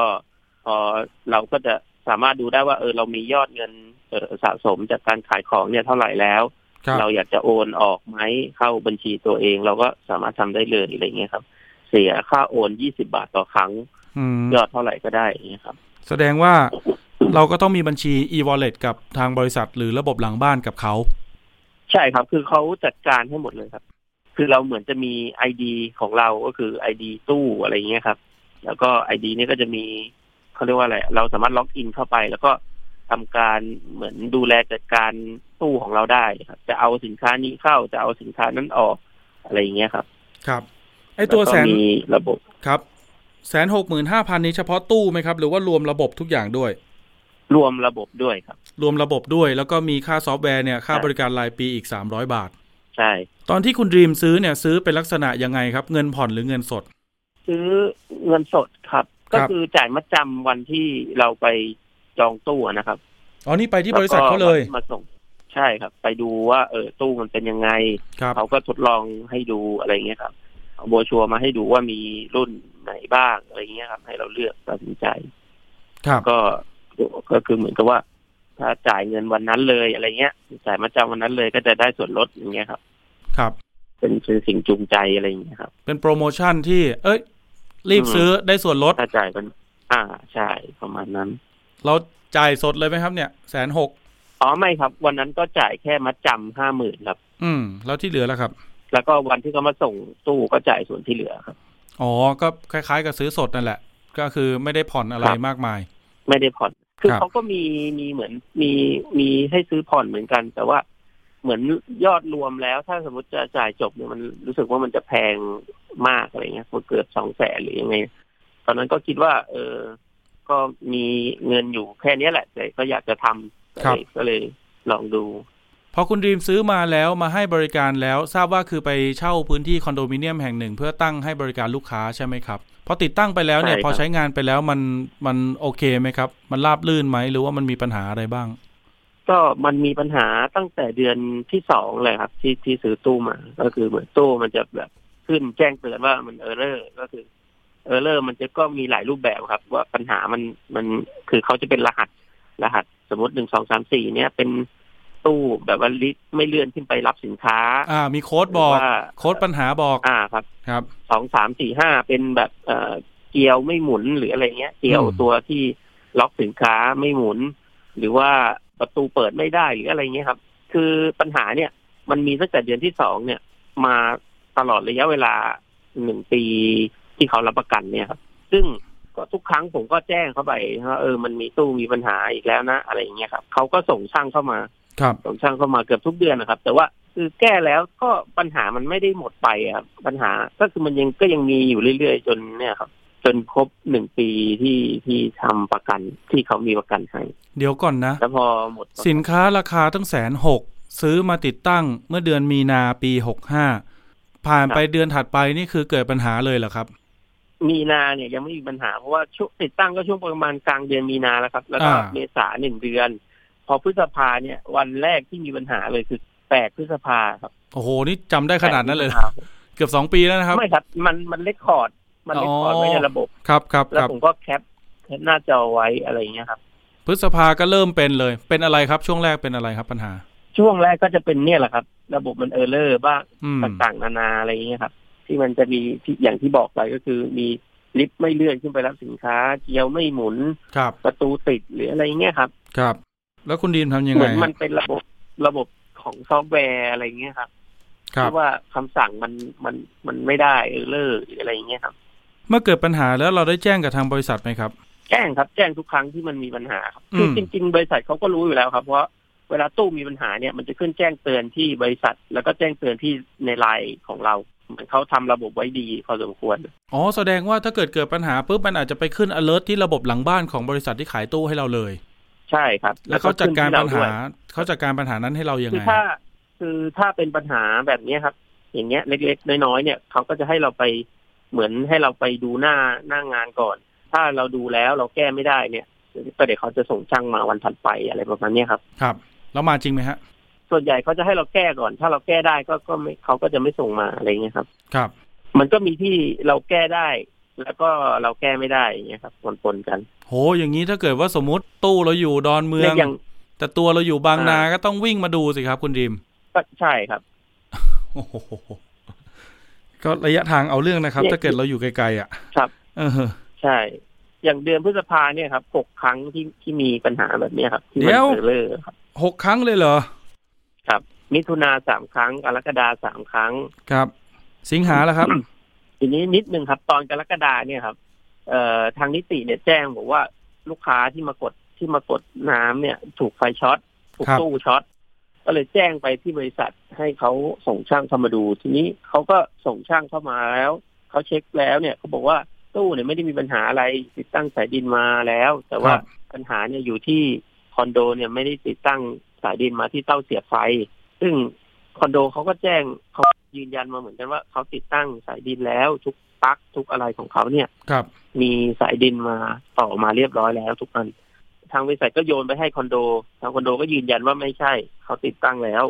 พอเราก็จะสามารถดูได้ว่าเออเรามียอดเงินเออสะสมจากการขายของเนี่ยเท่าไหร่แล้ว ครับเราอยากจะโอนออกไหมเข้าบัญชีตัวเอง เราก็สามารถทำได้เลยอะไรเงี้ยครับ เสียค่าโอนยี่สิบาทต่อครั้ง อืมยอดเท่าไหร่ก็ได้อย่างเงี้ยครับ แสดงว่า เราก็ต้องมีบัญชี e-wallet กับทางบริษัท หรือระบบหลังบ้านกับเขา ใช่ครับ คือเขาจัดการให้หมดเลยครับ คือเราเหมือนจะมีไอดีของเราก็คือไอดีตู้อะไรเงี้ยครับ แล้วก็ไอดีนี้ก็จะมีเขาเรียกว่าอะไร เราสามารถ login เข้าไป แล้วก็ทำการเหมือนดูแลจัดการตู้ของเราได้ครับ จะเอาสินค้านี้เข้าจะเอาสินค้านั้นออกอะไรอย่างเงี้ยครับ ครับ ไอตัวล้ก็แสนมีระบบครับแสนหกหมื่นห้าพันนี้เฉพาะตู้ไหมครับ หรือว่ารวมระบบทุกอย่างด้วย รวมระบบด้วยครับ รวมระบบด้วย แล้วก็มีค่าซอฟต์แวร์เนี่ยค่าใช่บริการรายปีอีก300บาท ใช่ ตอนที่คุณดีมซื้อเนี่ยซื้อเป็นลักษณะยังไงครับ เงินผ่อนหรือเงินสด ซื้อเงินสดครับครัก็บคือจ่ายมัดจำวันที่เราไปจองตู้อะนะครับอ๋อนี่ไปที่บริษัทเขาเลยแวก็มาส่งใช่ครับ ไปดูว่าเออตู้มันเป็นยังไงครับเขาก็ทดลองให้ดูอะไรเงี้ยครับเอาโบรชัวร์มาให้ดูว่ามีรุ่นไหนบ้างอะไรเงี้ยครับ ให้เราเลือกตัดสินใจ ครับก็ ก็คือเหมือนกับว่า ถ้าจ่ายเงินวันนั้นเลยอะไรเงี้ย จ่ายมาจำวันนั้นเลยก็จะได้ส่วนลดอย่างเงี้ยครับ ครับ เป็นเป็นสิ่งจูงใจอะไรอย่างเงี้ยครับ เป็นโปรโมชั่นที่ เอ้ย รีบอืมซื้อได้ส่วนลดถ้าจ่ายเป็นอ่าใช่ประมาณนั้น เราจ่ายสดเลยไหมครับเนี่ยแสนหกอ๋อไม่ครับ วันนั้นก็จ่ายแค่มัดจำห้าหมื่นครับ อืม แล้วที่เหลือแล้วครับ แล้วก็วันที่เขามาส่งตู้ก็จ่ายส่วนที่เหลือครับอ๋อ ก็คล้ายๆ กับซื้อสดนั่นแหละ ก็คือไม่ได้ผ่อนอะไรครับมากมาย ไม่ได้ผ่อน คือครับเขาก็มีมีเหมือนมีมีให้ซื้อผ่อนเหมือนกัน แต่ว่าเหมือนยอดรวมแล้วถ้าสมมติจะจ่ายจบเนี่ยมันรู้สึกว่ามันจะแพงมากอะไรเงี้ยเกือบสองแสนหรือยังไง ตอนนั้นก็คิดว่า เออ ก็มีเงินอยู่แค่เนี้ยแหละแต่ก็อยากจะทำครับก็เลยลองดูพอคุณดีมซื้อมาแล้วมาให้บริการแล้วทราบว่าคือไปเช่าพื้นที่คอนโดมิเนียมแห่งหนึ่ง เพื่อตั้งให้บริการลูกค้าใช่ไหมครับ พอติดตั้งไปแล้วเนี่ยใช่ครับพอใช้งานไปแล้วมันมันโอเคไหมครับ มันราบลื่นไหมหรือว่ามันมีปัญหาอะไรบ้าง ก็มันมีปัญหาตั้งแต่เดือนที่สองเลยครับ ที่ที่ซื้อตู้มา ก็คือเหมือนตู้มันจะแบบขึ้นแจ้งเตือนว่ามันเออร์เลอร์ก็คือเออร์เลอร์มันจะก็มีหลายรูปแบบครับ ว่าปัญหามันมันคือเขาจะเป็นรหัสรหัสสมมติหนึ่งสองสามสี่เนี่ยเป็น ตู้แบบว่าลิไม่เลื่อนขึ้นไปรับสินค้า อ่า มีโค้ดบอกหรือว่าโค้ดปัญหาบอก อ่าครับ ครับสองสามสี่ห้าเป็นแบบเอ่อเกียวไม่หมุนหรืออะไรเงี้ย เกียวอืมตัวที่ล็อกสินค้าไม่หมุน หรือว่าประตูเปิดไม่ได้หรืออะไรเงี้ยครับ คือปัญหาเนี่ย มันมีตั้งแต่เดือนที่สองเนี่ย มาตลอดระยะเวลาหนึ่งปีที่เขารับประกันเนี่ยครับ ซึ่งก็ทุกครั้งผมก็แจ้งเข้าไปว่าเออมันมีตู้มีปัญหาอีกแล้วนะ อะไรอย่างเงี้ยครับเขาก็ส่งช่างเข้ามา ครับส่งช่างเข้ามาเกือบทุกเดือนนะครับ แต่ว่าคือแก้แล้วก็ปัญหามันไม่ได้หมดไปอะครับปัญหาก็คือมันยังก็ยังมีอยู่เรื่อยๆ จนเนี่ยครับ จนครบหนึ่งปีที่ที่ทำประกันที่เขามีประกันให้เดี๋ยวก่อนนะแล้วพอหมดสินค้าราคาตั้งแสนหกซื้อมาติดตั้งเมื่อเดือนมีนาปีหกห้าผ่านไปเดือนถัดไปนี่คือเกิดปัญหาเลยเหรอครับ มีนาเนี่ยยังไม่มีปัญหาเพราะว่าช่วงติดตั้งก็ช่วงประมาณกลางเดือนมีนาแล้วครับ แล้วก็อ่าเมษาหนึ่งเดือน พอพฤษภาเนี่ย วันแรกที่มีปัญหาเลยคือแปดพฤษภาครับ โอ้โห นี่จำได้ขนาดนั้นเลยแปดพฤษภาเกือบสองปีแล้วนะครับ ไม่ครับ มันมัน record มัน record อ๋อไว้ในระบบ ครับครับแล้ควรับผมก็ cap cap หน้าจอไว้อะไรอย่างเงี้ยครับ พฤษภาก็เริ่มเป็นเลย เป็นอะไรครับ ช่วงแรกเป็นอะไรครับปัญหา ช่วงแรกก็จะเป็นเนี่ยแหละครับ ระบบมัน error บ้างอืมต่างๆนานาอะไรอย่างเงี้ยครับ ที่มันจะมีที่อย่างที่บอกไปก็คือมีลิฟต์ไม่เลื่อนขึ้นไปรับสินค้า เกลียวไม่หมุนครับประตูติดหรืออะไรอย่างเงี้ยครับ ครับ แล้วคุณดีมทำยังเหไงมือนมันฮะเป็นระบบระบบของซอฟต์แวร์อะไรเงี้ยครับครับที่ว่าคำสั่งมันมันมันไม่ได้ error หรืออะไรเงี้ยครับ เมื่อเกิดปัญหาแล้วเราได้แจ้งกับทางบริษัทไหมครับ แจ้งครับ แจ้งทุกครั้งที่มันมีปัญหาครับอืมคือจริง ๆ บริษัทเขาก็รู้อยู่แล้วครับเพราะเวลาตู้มีปัญหาเนี่ยมันจะขึ้นแจ้งเตือนที่บริษัท แล้วก็แจ้งเตือนที่ในไลน์ของเราเหมือนเขาทำระบบไว้ดีพอสมควร อ๋อ แสดงว่าถ้าเกิดเกิดปัญหาปุ๊บมันอาจจะไปขึ้น alert ที่ระบบหลังบ้านของบริษัทที่ขายตู้ให้เราเลย ใช่ครับ แล้วเขาจัดการปัญหาขึ้นที่เด้วยเขาจัดการปัญหานั้นให้เรายังคือไงถ้า คือถ้าเป็นปัญหาแบบเนี้ยครับ อย่างเงี้ย เล็กๆน้อยๆเนี่ยเขาก็จะให้เราไปเหมือนให้เราไปดูหน้าหน้างานก่อน ถ้าเราดูแล้วเราแก้ไม่ได้เนี่ยก็เดี๋ยวเขาจะส่งช่างมาวันถัดไปอะไรประมาณเนี้ยครับ ครับ แล้วมาจริงไหมฮะ ส่วนใหญ่เขาจะให้เราแก้ก่อน ถ้าเราแก้ได้ก็ก็ไม่เขาก็จะไม่ส่งมาอะไรเงี้ยครับ ครับ มันก็มีที่เราแก้ได้ แล้วก็เราแก้ไม่ได้อย่างเงี้ยครับปนๆกัน โห อย่างนี้ถ้าเกิดว่าสมมติตู้เราอยู่ดอนเมืองเนี่ยอย่างแต่ตัวเราอยู่บางนาอ่าก็ต้องวิ่งมาดูสิครับคุณดีมก็ใช่ครับโอ้โหก็ระยะทางเอาเรื่องนะครับเนี่ยถ้าเกิดเราอยู่ไกลๆอะ ครับ เออ ใช่ อย่างเดือนพฤษภาเนี่ยครับหกครั้งที่ที่มีปัญหาแบบเนี้ยครับที่เดี๋มันยวเออร์เลอร์ครับหกครั้งเลยเหรอ ครับ มิถุนาสามครั้งกรกฎาสามครั้ง ครับ สิงหาแล้วครับ ทีนี้นิดนึงครับ ตอนกรกฎาเนี่ยครับ เอ่อทางนิติเนี่ยแจ้งบอกว่าลูกค้าที่มากดที่มากดน้ำเนี่ย ถูกไฟช็อตถูกครับตู้ช็อตก็เลยแจ้งไปที่บริษัทให้เขาส่งช่างเข้ามาดู ทีนี้เขาก็ส่งช่างเข้ามาแล้วเขาเช็คแล้วเนี่ยเขาบอกว่าตู้เนี่ยไม่ได้มีปัญหาอะไรติดตั้งสายดินมาแล้ว แต่ว่าครับปัญหาเนี่ยอยู่ที่คอนโดเนี่ยไม่ได้ติดตั้งสายดินมาที่เต้าเสียบไฟ ซึ่งคอนโดเขาก็แจ้งเขายืนยันมาเหมือนกันว่าเขาติดตั้งสายดินแล้วทุก ปลั๊กทุกอะไรของเขาเนี่ยครับ มีสายดินมาต่อมาเรียบร้อยแล้วทุกอัน ทางบริษัทก็โยนไปให้คอนโด ทางคอนโดก็ยืนยันว่าไม่ใช่เขาติดตั้งแล้ว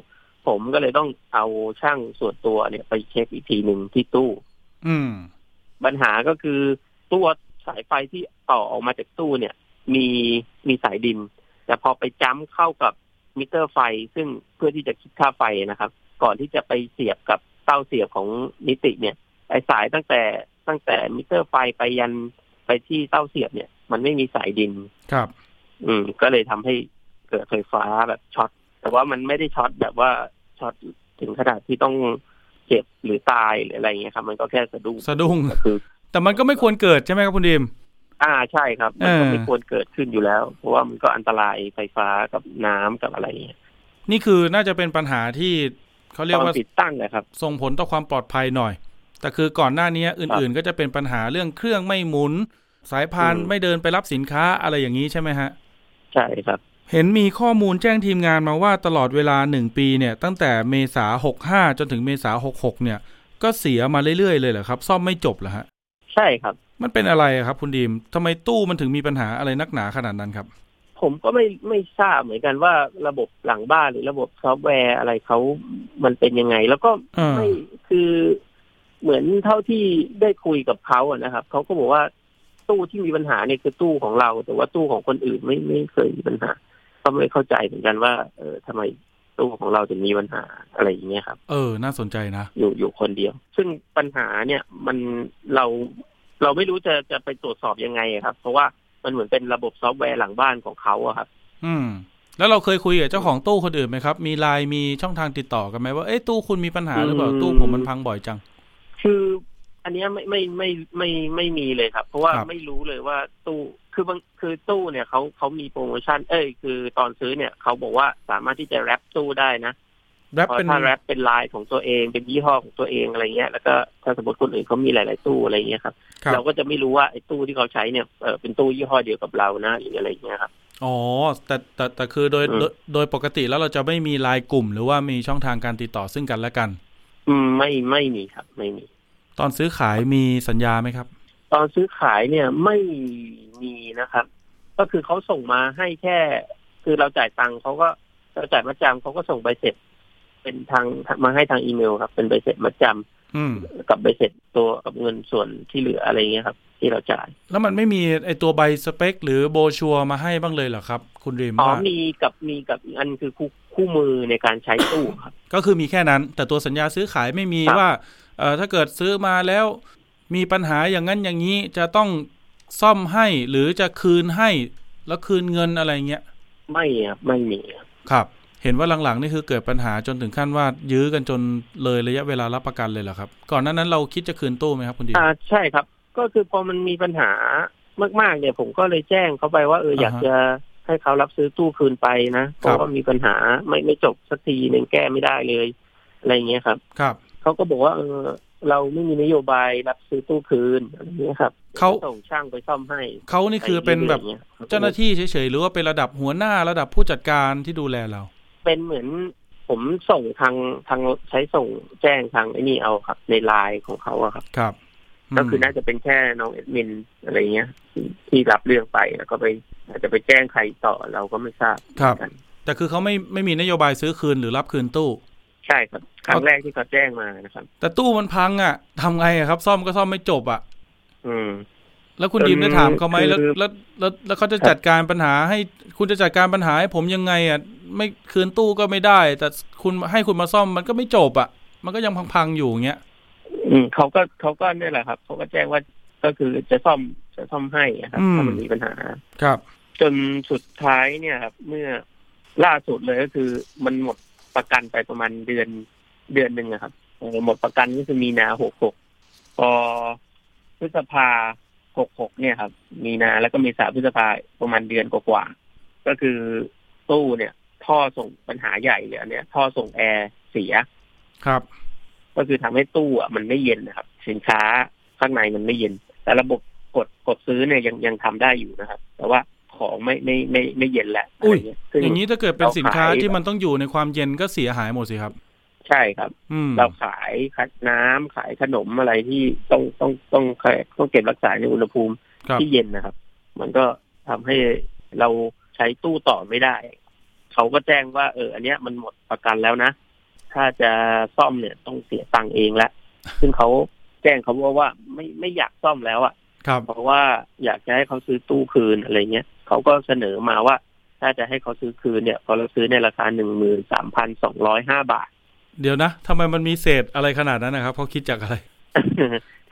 ผมก็เลยต้องเอาช่างส่วนตัวเนี่ยไปเช็คอีกทีหนึ่งที่ตู้ อืม ปัญหาก็คือตัวสายไฟที่ต่อออกมาจากตู้เนี่ย มีมีสายดิน แต่พอไปจ้ำเข้ากับมิเตอร์ไฟ ซึ่งเพื่อที่จะคิดค่าไฟนะครับ ก่อนที่จะไปเสียบกับเต้าเสียบของนิติเนี่ย ไอ้สายตั้งแต่ตั้งแต่มิเตอร์ไฟไปยันไปที่เต้าเสียบเนี่ย มันไม่มีสายดินครับ อืม ก็เลยทำให้เกิดไฟฟ้าแบบช็อต แต่ว่ามันไม่ได้ช็อตแบบว่าช็อตถึงขนาดที่ต้องเจ็บหรือตายหรืออะไรอย่างเงี้ยครับ มันก็แค่สะดุ้งสะดุ้งก็คือ แต่มันก็ไม่ควรเกิดใช่ไหมครับคุณดีมอ่าใช่ครับ มันก็เออไม่ควรเกิดขึ้นอยู่แล้ว เพราะว่ามันก็อันตรายไฟฟ้ากับน้ำกับอะไรอย่างเงี้ยนี่คือน่าจะเป็นปัญหาที่เขาเรียตกอนว่าติดตั้งนะครับ ส่งผลต่อความปลอดภัยหน่อย แต่คือก่อนหน้านี้อื่นๆ ก็จะเป็นปัญหาเรื่องเครื่องไม่หมุน สายพานอืมไม่เดินไปรับสินค้าอะไรอย่างนี้ใช่ไหมฮะ ใช่ครับ เห็นมีข้อมูลแจ้งทีมงานมาว่าตลอดเวลาหนึ่งปีเนี่ย ตั้งแต่เมษาหกห้าจนถึงเมษาหกหกเนี่ย ก็เสียมาเรื่อยๆเลยเหรอครับ ซ่อมไม่จบเหรอฮะ ใช่ครับ มันเป็นอะไรอะครับคุณดีมทำไมตู้มันถึงมีปัญหาอะไรนักหนาขนาดนั้นครับผมก็ไม่ไม่ทราบเหมือนกันว่าระบบหลังบ้านหรือระบบซอฟต์แวร์อะไรเขามันเป็นยังไง แล้วก็อ่าไม่คือ เหมือนเท่าที่ได้คุยกับเขาอะนะครับเขาก็บอกว่าตู้ที่มีปัญหาเนี่ยคือตู้ของเรา แต่ว่าตู้ของคนอื่นไม่ไม่เคยมีปัญหา ก็ไม่เข้าใจเหมือนกันว่า เออทำไมตู้ของเราถึงมีปัญหาอะไรอย่างเงี้ยครับ เออ น่าสนใจนะ อยู่อยู่คนเดียว ซึ่งปัญหาเนี่ยมันเราเราไม่รู้จะจะไปตรวจสอบยังไงอะครับ เพราะว่ามันเหมือนเป็นระบบซอฟต์แวร์หลังบ้านของเขาอะครับ อืม แล้วเราเคยคุยกับเจ้าของตู้คนอื่นไหมครับ มีไลน์มีช่องทางติดต่อกันไหมว่าเอ้ตู้คุณมีปัญหาหรือเปล่าอืมตู้ผมมันพังบ่อยจัง คืออันเนี้ยไม่ไม่ไม่ไม่ไม่มีเลยครับ เพราะว่าครับไม่รู้เลยว่าตู้คือบางคือตู้เนี่ยเขาเขามีโปรโมชั่น เอ้ยคือตอนซื้อเนี่ยเขาบอกว่าสามารถที่จะ wrap ตู้ได้นะ wrap เพราะเป็นถ้า wrapเป็นลายของตัวเองเป็นยี่ห้อของตัวเองอะไรเงี้ยแล้วก็ถ้าสมมติคนอื่นเขามีหลาย ๆ ตู้อะไรเงี้ยครับครับ เราก็จะไม่รู้ว่าไอ้ตู้ที่เขาใช้เนี่ยเออเป็นตู้ยี่ห้อเดียวกับเรานะหรืออะไรเงี้ยครับอ๋อแต่แต่แต่คือโดยอืมโดยโดยปกติแล้วเราจะไม่มีไลายกลุ่ม หรือว่ามีช่องทางการติดต่อซึ่งกันและกัน อืมไม่ไม่มีครับ ไม่มี ตอนซื้อขายมีสัญญาไหมครับ ตอนซื้อขายเนี่ยไม่มีนะครับ ก็คือเขาส่งมาให้แค่ คือเราจ่ายตังค์เขาก็เราจ่ายมัดจำเขาก็ส่งใบเสร็จ เป็นทางมาให้ทางอีเมลครับ เป็นใบเสร็จมัดจำอืมกับใบเสร็จตัวกับเงินส่วนที่เหลืออะไรเงี้ยครับ ที่เราจ่าย แล้วมันไม่มีไอตัวใบสเปค หรือโบชัวร์มาให้บ้างเลยเหรอครับ คุณริมอ๋อว่ามีกับมีกับอีกอันคือคู่คู่มือในการใช้ตู้ครับ ก็คือมีแค่นั้น แต่ตัวสัญญาซื้อขายไม่มีครับว่าเอ่อถ้าเกิดซื้อมาแล้วมีปัญหาอย่างนั้นอย่างนี้จะต้องซ่อมให้หรือจะคืนให้แล้วคืนเงินอะไรเงี้ยไม่ครับไม่มีครับครับ เห็นว่าหลังๆนี่คือเกิดปัญหาจนถึงขั้นว่า ยื้อกันจนเลยระยะเวลารับประกันเลยเหรอครับ ก่อนหน้านั้นเราคิดจะคืนตู้ไหมครับคุณดิมอ่าใช่ครับ ก็คือพอมันมีปัญหามาก ๆ เนี่ย ผมก็เลยแจ้งเขาไปว่าเอออยากอ่าฮะจะให้เขารับซื้อตู้คืนไปนะเพครับราะว่ามีปัญหาไม่ไม่จบสักทีหนึ่งแก้ไม่ได้เลย อะไรเงี้ยครับครับเขาก็บอกว่าเออเราไม่มีนโยบายรับซื้อตู้คืนอะไรเงี้ยครับเขาส่งช่างไปซ่อมให้เขานี่คือเป็นแบบไปรื่อยๆงี้ยเจ้าหน้าที่เฉยๆหรือว่าเป็นระดับหัวหน้าระดับผู้จัดการที่ดูแลเรา เป็นเหมือนผมส่งทางทางใช้ส่งแจ้งทางไอ้นี่เอาครับ ในไลน์ของเขาอะครับ ครับ ก็คือน่าจะเป็นแค่น้องเอ็ดมินอะไรเงี้ยที่ที่รับเรื่องไปแล้วก็ไปอาจจะไปแจ้งใครต่อเราก็ไม่ทราบครับเหมือนกันแต่คือเขาไม่ไม่มีนโยบายซื้อคืนหรือรับคืนตู้ ใช่ครับครั้งแรกที่เขาแจ้งมานะครับ แต่ตู้มันพังอะทำไงอะครับ ซ่อมก็ซ่อมไม่จบอะ อืม แล้วคุณจนดีมได้ถามเขาไหมแล้วคือแล้วแล้วแล้วเขาจะครับจัดการปัญหาให้คุณจะจัดการปัญหาให้ผมยังไงอะไม่คืนตู้ก็ไม่ได้ แต่คุณให้คุณมาซ่อมมันก็ไม่จบอะ มันก็ยังพังๆอยู่อย่างเงี้ย อืมเขาก็เขาก็เนี่ยแหละครับเขาก็แจ้งว่าก็คือจะซ่อมจะซ่อมให้อะครับอืมถ้ามันมีปัญหาครับ จนสุดท้ายเนี่ยครับ เมื่อล่าสุดเลยก็คือมันหมดประกันไปประมาณเดือนเดือนหนึ่งอะครับเออหมดประกันก็คือมีนาหกหกพอพฤษภาหกหกเนี่ยครับ มีนาแล้วก็มีสาพฤษภาประมาณเดือนกว่าๆก็คือตู้เนี่ย ท่อส่งปัญหาใหญ่เลยอันเนี่ย ท่อส่งแอร์เสียครับ ก็คือทำให้ตู้อะมันไม่เย็นนะครับ สินค้าข้างในมันไม่เย็น แต่ระบบกดกดซื้อเนี่ยยังยังทำได้อยู่นะครับ แต่ว่าของไม่ไม่ไม่ไม่เย็นแล้วะอุ้ยไรเงี้ซึ่อย่างนี้ถ้าเกิดเป็นสินค้าเราขายที่มันต้องอยู่ในความเย็นก็เสียหายหมดสิครับ ใช่ครับอืมเราขายขายน้ำขายขนมอะไรที่ต้องต้องต้องต้องเก็บรักษาในอุณหภูมิครับที่เย็นนะครับ มันก็ทำให้เราใช้ตู้ต่อไม่ได้ เขาก็แจ้งว่าเออ อันเนี้ยมันหมดประกันแล้วนะ ถ้าจะซ่อมเนี่ยต้องเสียตังค์เองละซึ่งเขาแจ้งเขาว่าว่าไม่ไม่อยากซ่อมแล้วอะครับเพราะว่าอยากจะให้เขาซื้อตู้คืนอะไรเงี้ยเขาก็เสนอมาว่า ถ้าจะให้เขาซื้อคืนเนี่ยพอเราซื้อในราคาหนึ่งหมื่นสามพันสองร้อยห้าบาท เดี๋ยวนะทำไมมันมีเศษอะไรขนาดนั้นนะครับเขาคิดจากอะไร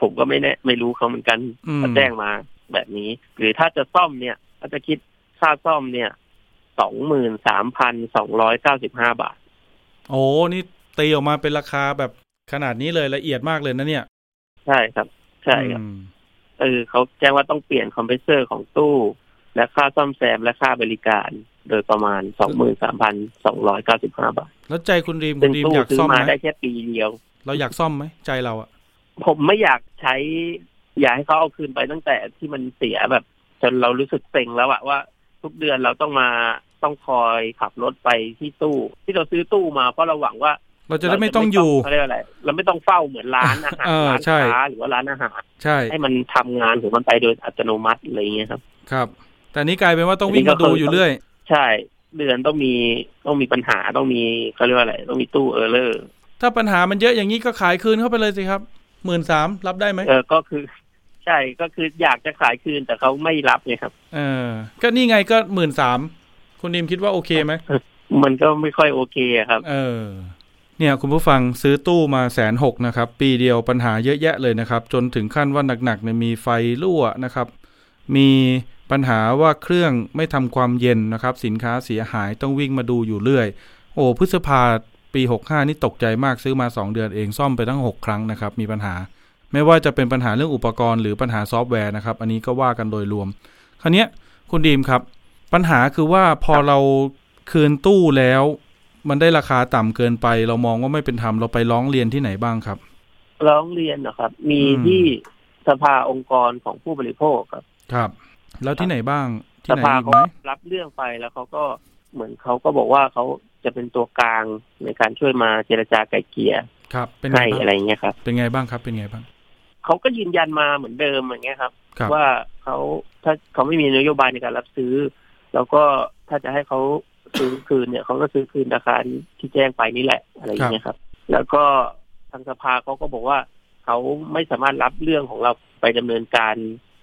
ผมก็ไม่แน่ไม่รู้เขาเหมือนกันอืมเขาแจ้งมาแบบนี้ หรือถ้าจะซ่อมเนี่ยเขาจะคิดค่าซ่อมเนี่ยสองหมื่นสามพันสองร้อยเก้าสิบห้าบาท โอ้นี่ตีออกมาเป็นราคาแบบขนาดนี้เลยละเอียดมากเลยนะเนี่ย ใช่ครับ ใช่ครับอืมเออเขาแจ้งว่าต้องเปลี่ยนคอมเพรสเซอร์ของตู้ และค่าซ่อมแซมและค่าบริการ โดยประมาณสองหมื่นสามพันสองร้อยเก้าสิบห้าบาท แล้วใจคุณดีมคุซึ่งณดีมตู้อยากซื้อซ่อมมาไหมได้แค่ปีเดียว เราอยากซ่อมไหมใจเราอะผมไม่อยากใช้ อยากให้เขาเอาคืนไปตั้งแต่ที่มันเสียแบบ จนเรารู้สึกเซ็งแล้วอะว่า ทุกเดือนเราต้องมา ต้องคอยขับรถไปที่ตู้ ที่เราซื้อตู้มาเพราะเราหวังว่า เราจะได้ไม่ต้องอยู่เขาเรียกอะไร เราไม่ต้องเฝ้าเหมือนร้านอาหารเออร้านใช่ค้าหรือว่าร้านอาหารใช่ให้มันทำงานของมันไปโดยอัตโนมัติอะไรอย่างเงี้ยครับ ครับ แต่นี้กลายเป็นว่าต้องวิ่งอันนี้มาก็ดูคืออยู่เรื่อย ใช่ เดือนต้องมีต้องมีปัญหาต้องมีเขาเรียกว่าอะไรต้องมีตู้เออร์เลอร์ถ้าปัญหามันเยอะอย่างนี้ก็ขายคืนเข้าไปเลยสิครับหมื่นสามรับได้ไหมเออก็คือใช่ก็คืออยากจะขายคืนแต่เขาไม่รับไงครับ เออ ก็นี่ไงก็หมื่นสาม คุณดีมคิดว่าโอเคไหมมันก็ไม่ค่อยโอเคอะครับ เออ เนี่ยคุณผู้ฟังซื้อตู้มาแสนหกนะครับ ปีเดียวปัญหาเยอะแยะเลยนะครับ จนถึงขั้นว่าหนักๆเนี่ยมีไฟรั่วนะครับ มีปัญหาว่าเครื่องไม่ทำความเย็นนะครับ สินค้าเสียหายต้องวิ่งมาดูอยู่เรื่อย โอ้พฤษภาปี65นี่ตกใจมากซื้อมา2เดือนเองซ่อมไปตั้ง6ครั้งนะครับ มีปัญหา ไม่ว่าจะเป็นปัญหาเรื่องอุปกรณ์หรือปัญหาซอฟต์แวร์นะครับ อันนี้ก็ว่ากันโดยรวม คราวนี้คุณดีมครับ ปัญหาคือว่าพอเราคืนตู้แล้ว มันได้ราคาต่ำเกินไป เรามองว่าไม่เป็นธรรมเราไปร้องเรียนที่ไหนบ้างครับ ร้องเรียนนะครับ มีอืมที่สภาองค์กรของผู้บริโภคครับ ครับ แล้วที่ไหนบ้างที่สไหนภาอีกเขาไหมรับเรื่องไปแล้วเขาก็เหมือนเขาก็บอกว่าเขาจะเป็นตัวกลางในการช่วยมาเจรจาไกล่เกลี่ยครับ เป็นไงให้บ้างอะไรเงี้ยครับเป็นไงบ้างครับ เป็นไงบ้างเขาก็ยืนยันมาเหมือนเดิมอย่างเงี้ยครับครับว่าเขาถ้าเขาไม่มีนโยบายในการรับซื้อ แล้วก็ถ้าจะให้เขาซื้อคืนเนี่ยเขาก็ซื้อคืนราคาที่แจ้งไปนี่แหละอะไรอย่างเงี้ยครับ แล้วก็ทางสภาเขาก็บอกว่าเขาไม่สามารถรับเรื่องของเราไปดำเนินการ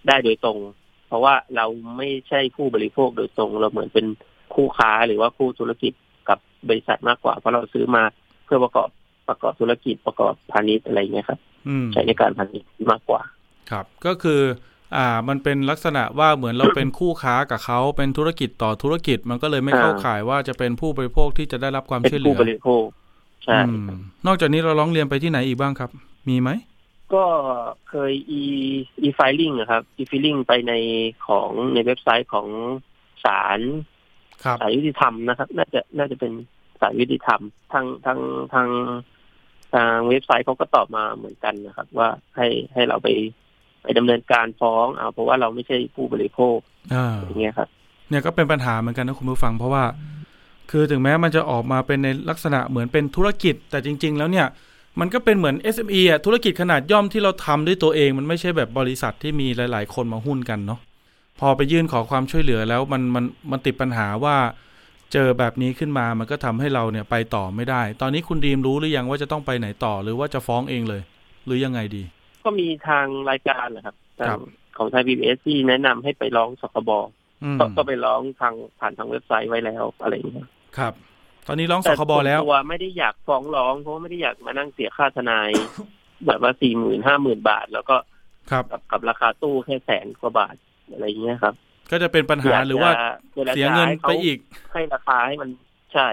ได้โดยตรง เพราะว่าเราไม่ใช่ผู้บริโภคโดยตรง เราเหมือนเป็นคู่ค้าหรือว่าคู่ธุรกิจกับบริษัทมากกว่า เพราะเราซื้อมาเพื่อประกอบประกอบธุรกิจประกอบพาณิชย์อะไรอย่างเงี้ยครับอืมใช้ในการพาณิชย์มากกว่า ครับ ก็คือ อ่ามันเป็นลักษณะว่าเหมือนเราเป็นคู่ค้ากับเขาเป็นธุรกิจต่อธุรกิจมันก็เลยไม่เข้าอ่าข่ายว่าจะเป็นผู้บริโภคที่จะได้รับความเป็นช่วยเหลืผู้อบริโภคใช่อืมนอกจากนี้เราร้องเรียนไปที่ไหนอีกบ้างครับ มีไหมก็เคย e e filing นะครับ e filing ไปในของในเว็บไซต์ของศาลครับศาลยุติธรรมนะครับ น่าจะน่าจะเป็นศาลยุติธรรมทางทางทางทางเว็บไซต์เขาก็ตอบมาเหมือนกันนะครับ ว่าให้ให้เราไป ไปดำเนินการฟ้องเอาเพราะว่าเราไม่ใช่ผู้บริโภคอ่าอย่างเงี้ยครับ เนี่ยก็เป็นปัญหาเหมือนกันนะคุณผู้ฟังเพราะว่า คือถึงแม้มันจะออกมาเป็นในลักษณะเหมือนเป็นธุรกิจ แต่จริง ๆ แล้วเนี่ย มันก็เป็นเหมือน SME อะธุรกิจขนาดย่อมที่เราทำด้วยตัวเอง มันไม่ใช่แบบบริษัทที่มีหลาย ๆ คนมาหุ้นกันเนาะพอไปยื่นขอความช่วยเหลือแล้วมันมันมันติดปัญหาว่าเจอแบบนี้ขึ้นมามันก็ทำให้เราเนี่ยไปต่อไม่ได้ ตอนนี้คุณดีมรู้หรือยังว่าจะต้องไปไหนต่อหรือว่าจะฟ้องเองเลย หรือยังไงดี ก็มีทางรายการนะครับทาครังบของไทยพีบีเอสที่แนะนำให้ไปร้องสคบอืมก็ก็ไปร้องทางผ่านทางเว็บไซต์ไว้แล้วอะไรอย่างเงี้ยครับ ตอนนี้ร้องสแต่คบแล้วส่นตัวไม่ได้อยากฟ้องร้องเพราะว่าไม่ได้อยากมานั่งเสียค่าทนายแบบว่าสี่หมื่นห้าหมื่นบาท แล้วก็ครับกับกับราคาตู้แค่แสนกว่าบาทอะไรอย่างเงี้ยครับ ก็จะเป็นปัญหาหรือว่าจจะเสียเงินให้ไปขาอีกให้ราคาให้มันใช่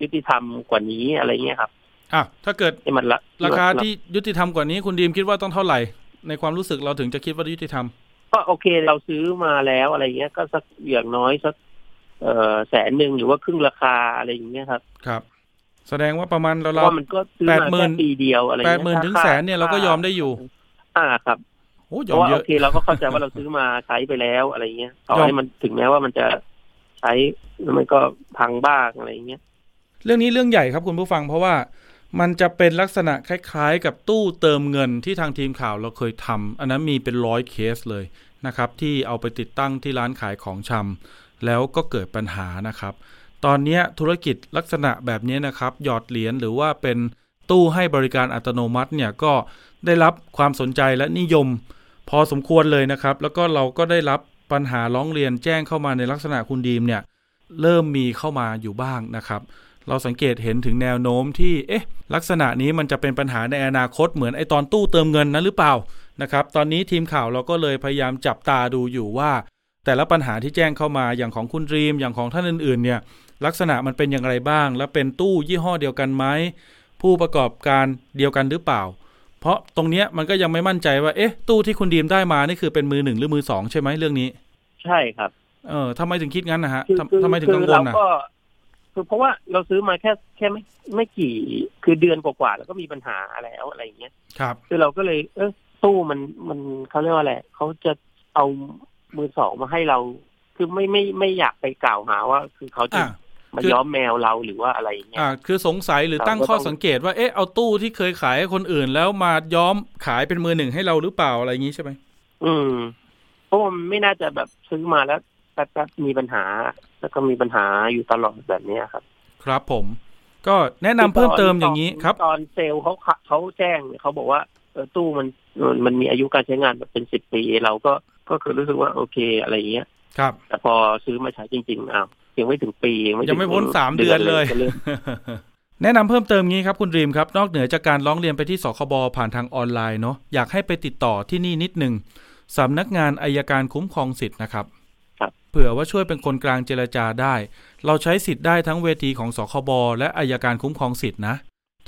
ยุติธรรมกว่านี้อะไรเงี้ยครับ อะถ้าเกิดให้มันละราคาที่ยุติธรรมกว่านี้คุณดีมคิดว่าต้องเท่าไหร่ ในความรู้สึกเราถึงจะคิดว่ายุติธรรม ก็โอเคเราซื้อมาแล้วอะไรเงี้ย ก็สักอย่างน้อยสักเอ่อแสนหนึ่งหรือว่าครึ่งราคาอะไรอย่างเงี้ยครับ ครับ แสดงว่าประมาณเพเราราะเราว่ามันก็ซื้อมาแปดหมื่แค่นปีเดียวอะไรแปเงี้ดยหมื่นถึงค่าแสนเนี่ยเราก็ยอมได้อยู่ อ่าครับโอ้เพยอมราะว่าเยโออะเคเราก็เข้าใจว่าเราซื้อมาใช้ไปแล้วอะไรเงี้ยต่อยอมให้มันถึงแม้ว่ามันจะใช้แล้วมันก็พังบ้างอะไรเงี้ย เรื่องนี้เรื่องใหญ่ครับคุณผู้ฟังเพราะว่า มันจะเป็นลักษณะคล้าย ๆ กับตู้เติมเงินที่ทางทีมข่าวเราเคยทำอันนั้นมีเป็นร้อยเคสเลยนะครับ ที่เอาไปติดตั้งที่ร้านขายของชำแล้วก็เกิดปัญหานะครับ ตอนนี้ธุรกิจลักษณะแบบนี้นะครับ หยอดเหรียญหรือว่าเป็นตู้ให้บริการอัตโนมัติเนี่ยก็ได้รับความสนใจและนิยม พอสมควรเลยนะครับ แล้วก็เราก็ได้รับปัญหาร้องเรียนแจ้งเข้ามาในลักษณะคุณดีมเนี่ยเริ่มมีเข้ามาอยู่บ้างนะครับ เราสังเกตเห็นถึงแนวโน้มที่เอ๊ะลักษณะนี้มันจะเป็นปัญหาในอนาคตเหมือนไอตอนตู้เติมเงินนั้นหรือเปล่านะครับตอนนี้ทีมข่าวเราก็เลยพยายามจับตาดูอยู่ว่า แต่ละปัญหาที่แจ้งเข้ามาอย่างของคุณรีมอย่างของท่านอื่นๆเนี่ยลักษณะมันเป็นอย่างไรบ้าง และเป็นตู้ยี่ห้อเดียวกันไหมผู้ประกอบการเดียวกันหรือเปล่า เพราะตรงเนี้ยมันก็ยังไม่มั่นใจว่าเอ๊ะตู้ที่คุณดีมได้มานี่คือเป็นมือหนึ่งหรือมือสองใช่ไหมเรื่องนี้ ใช่ครับเออทำไมถึงคิดงั้นนะฮะคือทำคือทำไมถึงคืกังวเราลนะก็ คือเพราะว่าเราซื้อมาแค่แค่ไม่ไม่กี่คือเดือนกว่าๆแล้วก็มีปัญหาแล้วอะไรอย่างเงี้ยครับ คือเราก็เลย เออตู้มันมันเขาเรียกว่าอะไรเขาจะเอามือสองมาให้เรา คือไม่ไม่ไม่อยากไปกล่าวหาว่า คือเขาจะอ่ามาคือย้อมแมวเราหรือว่าอะไรอย่างเงี้ยอ่าคือสงสัยหรือเราตั้งก็ข้อต้องสังเกตว่าเอ๊ะเอาตู้ที่เคยขายให้คนอื่นแล้วมาย้อมขายเป็นมือหนึ่งให้เราหรือเปล่าอะไรอย่างนี้ใช่ไหมอืมเพราะว่ามันไม่น่าจะแบบซื้อมาแล้ว แป๊บๆมีปัญหา แล้วก็มีปัญหาอยู่ตลอดแบบเนี้ยครับ ครับผม ก็แนะนำเพิ่มเติมอย่างนี้ครับ ตอนเซลล์เขาขะเขาแจ้งเนี่ยเขาบอกว่าเออตู้มันมันมันมีอายุการใช้งานแบบเป็นสิบปีเราก็ก็คือรู้สึกว่าโอเคอะไรอย่างเงี้ย ครับ แต่พอซื้อมาใช้จริง ๆอ้าวยังไม่ถึงปียังไม่พ้นสามเดือนเลยก็เริ่มแนะนำเพิ่มเติมงี้ครับคุณรีมครับ นอกเหนือจากการร้องเรียนไปที่สคบผ่านทางออนไลน์เนาะอยากให้ไปติดต่อที่นี่นิดหนึ่งสำนักงานอายการคุ้มครองสิทธิ์นะครับครับ เผื่อว่าช่วยเป็นคนกลางเจรจาได้ เราใช้สิทธิ์ได้ทั้งเวทีของสคบและอายการคุ้มครองสิทธิ์นะ